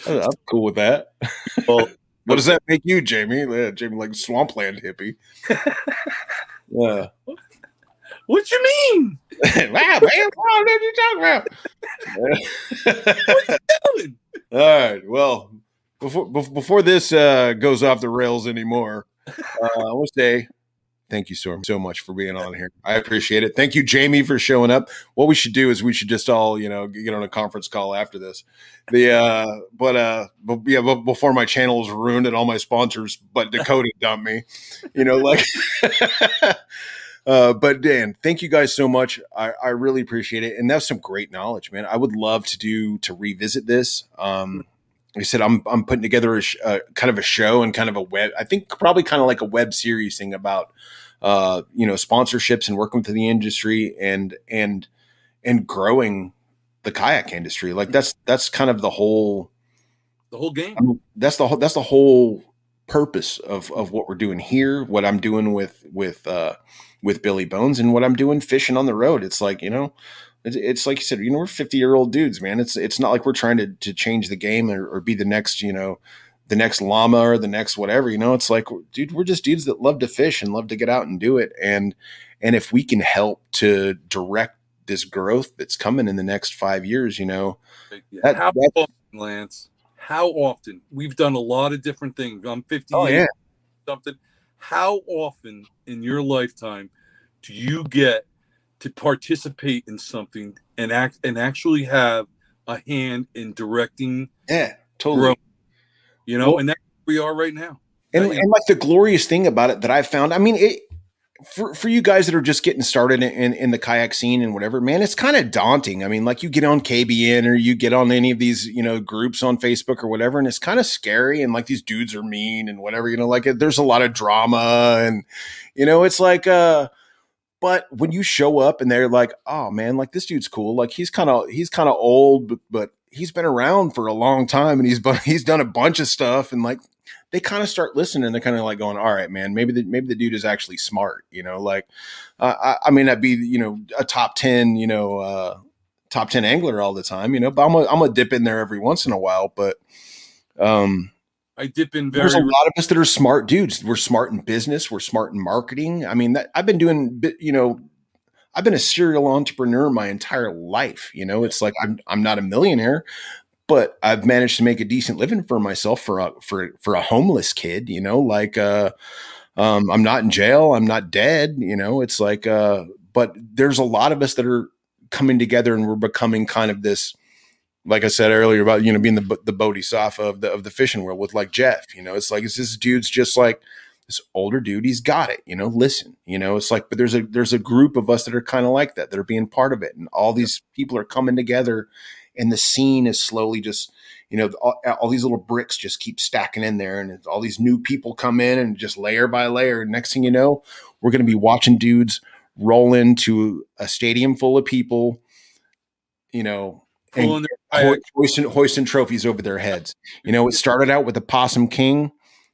I'm cool with that. well, What does that make you, Jamie? Yeah, Jamie, like swampland hippie. [LAUGHS] yeah. what you mean? [LAUGHS] wow, man, what are you talking about? What you Doing? [LAUGHS] All right. Well, before before this uh, goes off the rails anymore, uh, I want to say thank you so so much for being on here. I appreciate it. Thank you, Jamie, for showing up. What we should do is we should just all you know get on a conference call after this. The uh, but uh, but yeah, but before my channel is ruined and all my sponsors, but Dakota [LAUGHS] dumped me. You know, like. [LAUGHS] Uh, but Dan, thank you guys so much. I, I really appreciate it, and that's some great knowledge, man. I would love to do to revisit this. Um, like I said, I'm I'm putting together a sh- uh, kind of a show and kind of a web. I think probably kind of like a web series thing about uh, you know sponsorships and working with the industry and and and growing the kayak industry. Like that's that's kind of the whole The whole game. I mean, that's the whole that's the whole purpose of of what we're doing here. What I'm doing with with uh, with Billy Bones and what I'm doing fishing on the road. It's like you know, it's, it's like you said. You know, we're 50 year old dudes, man. It's it's not like we're trying to to change the game or, or be the next you know the next llama or the next whatever. You know, it's like dude, we're just dudes that love to fish and love to get out and do it. And and if we can help to direct this growth that's coming in the next five years, you know, That- How often, Lance? How often? We've done a lot of different things. I'm 58 oh yeah, something. How often in your lifetime do you get to participate in something and act and actually have a hand in directing yeah, totally. growth? You know, Well- and that's where we are right now. and, and like the glorious thing about it that I found, I mean, it for for you guys that are just getting started in, in, in the kayak scene and whatever, man, it's kind of daunting. I mean, like you get on KBN or you get on any of these, you know, groups on Facebook or whatever, and it's kind of scary. And like these dudes are mean and whatever, you know, like there's a lot of drama and, you know, it's like, uh, but when you show up and they're like, oh man, like this dude's cool. Like he's kind of he's kind of old, but, but he's been around for a long time and he's [LAUGHS] he's done a bunch of stuff and like they kind of start listening. They're kind of like going, all right, man, maybe the maybe the dude is actually smart. You know, like uh, I, mean, I may not be you know a top ten you know uh, top ten angler all the time. You know, but I'm a, I'm gonna dip in there every once in a while. But um, I dip in very there's a lot of us that are smart dudes. We're smart in business. We're smart in marketing. I mean, that I've been doing, you know, I've been a serial entrepreneur my entire life. You know, it's like I'm I'm not a millionaire, but I've managed to make a decent living for myself for a for for a homeless kid. You know, like uh, um, I'm not in jail. I'm not dead. You know, it's like uh, but there's a lot of us that are coming together and we're becoming kind of this like I said earlier about you know being the the bodhisattva of the of the fishing world with like Jeff. You know, it's like it's this dude's just like this older dude. He's got it. You know, listen. You know, it's like but there's a there's a group of us that are kind of like that that are being part of it, and all these people are coming together, and the scene is slowly just you know all, all these little bricks just keep stacking in there, and it's- all these new people come in and just layer by layer. Next thing you know, we're going to be watching dudes roll into a stadium full of people. You know, and hoisting, hoisting trophies over their heads. You know, it started out with the Possum King.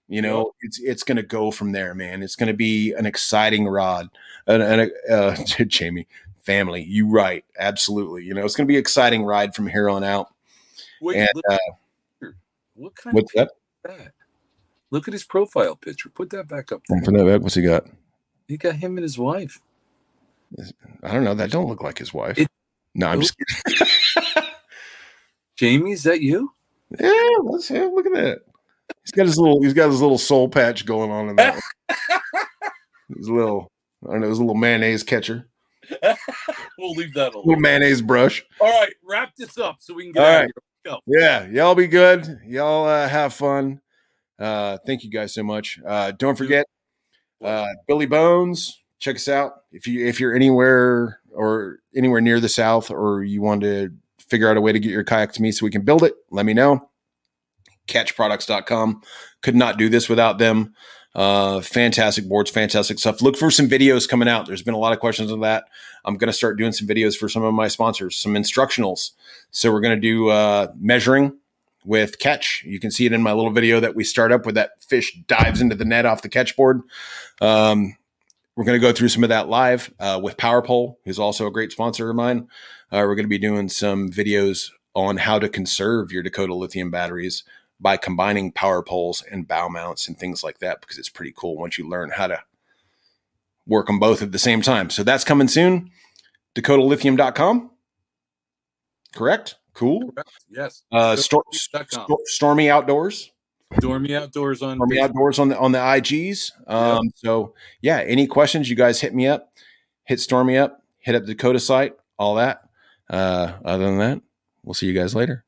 You know, it's it's going to go from there, man. It's going to be an exciting rod. And, and uh, [LAUGHS] Jamie, family, you right, absolutely. You know, it's going to be an exciting ride from here on out. Wait, And, look, uh, what kind what's of that? Look at his profile picture. Put that back up there. From that back, what's he got? He got him and his wife. I don't know. That don't look like his wife. It- no, I'm just kidding. [LAUGHS] Jamie, is that you? yeah, that's him. Look at that. He's got his little. He's got his little soul patch going on in that. [LAUGHS] his little. I don't know. His little mayonnaise catcher. [LAUGHS] we'll leave that alone. Little mayonnaise brush. All right, wrap this up so we can get All out right. of here. Yeah, y'all be good. Y'all uh, have fun. Uh, thank you guys so much. Uh, don't forget, uh, Billy Bones. Check us out if you if you're anywhere or anywhere near the South, or you want to figure out a way to get your kayak to me so we can build it. Let me know. Catchproducts.com. Could not do this without them. Uh, fantastic boards, fantastic stuff. Look for some videos coming out. There's been a lot of questions on that. I'm going to start doing some videos for some of my sponsors, some instructionals. So we're going to do uh, measuring with catch. You can see it in my little video that we start up with that fish dives into the net off the catch board. Um, we're going to go through some of that live uh, with PowerPole, who's also a great sponsor of mine. Uh, we're going to be doing some videos on how to conserve your Dakota lithium batteries by combining power poles and bow mounts and things like that because it's pretty cool once you learn how to work them both at the same time. So that's coming soon. DakotaLithium.com. Correct? Cool. Yes. Uh, Stor- Stor- Stormy Outdoors. Dormy Outdoors on Stormy Facebook. Outdoors on the on the IGs. Um, So yeah, any questions? You guys hit me up. Hit Stormy up. Hit up the Dakota site. All that. Uh, other than that, we'll see you guys later.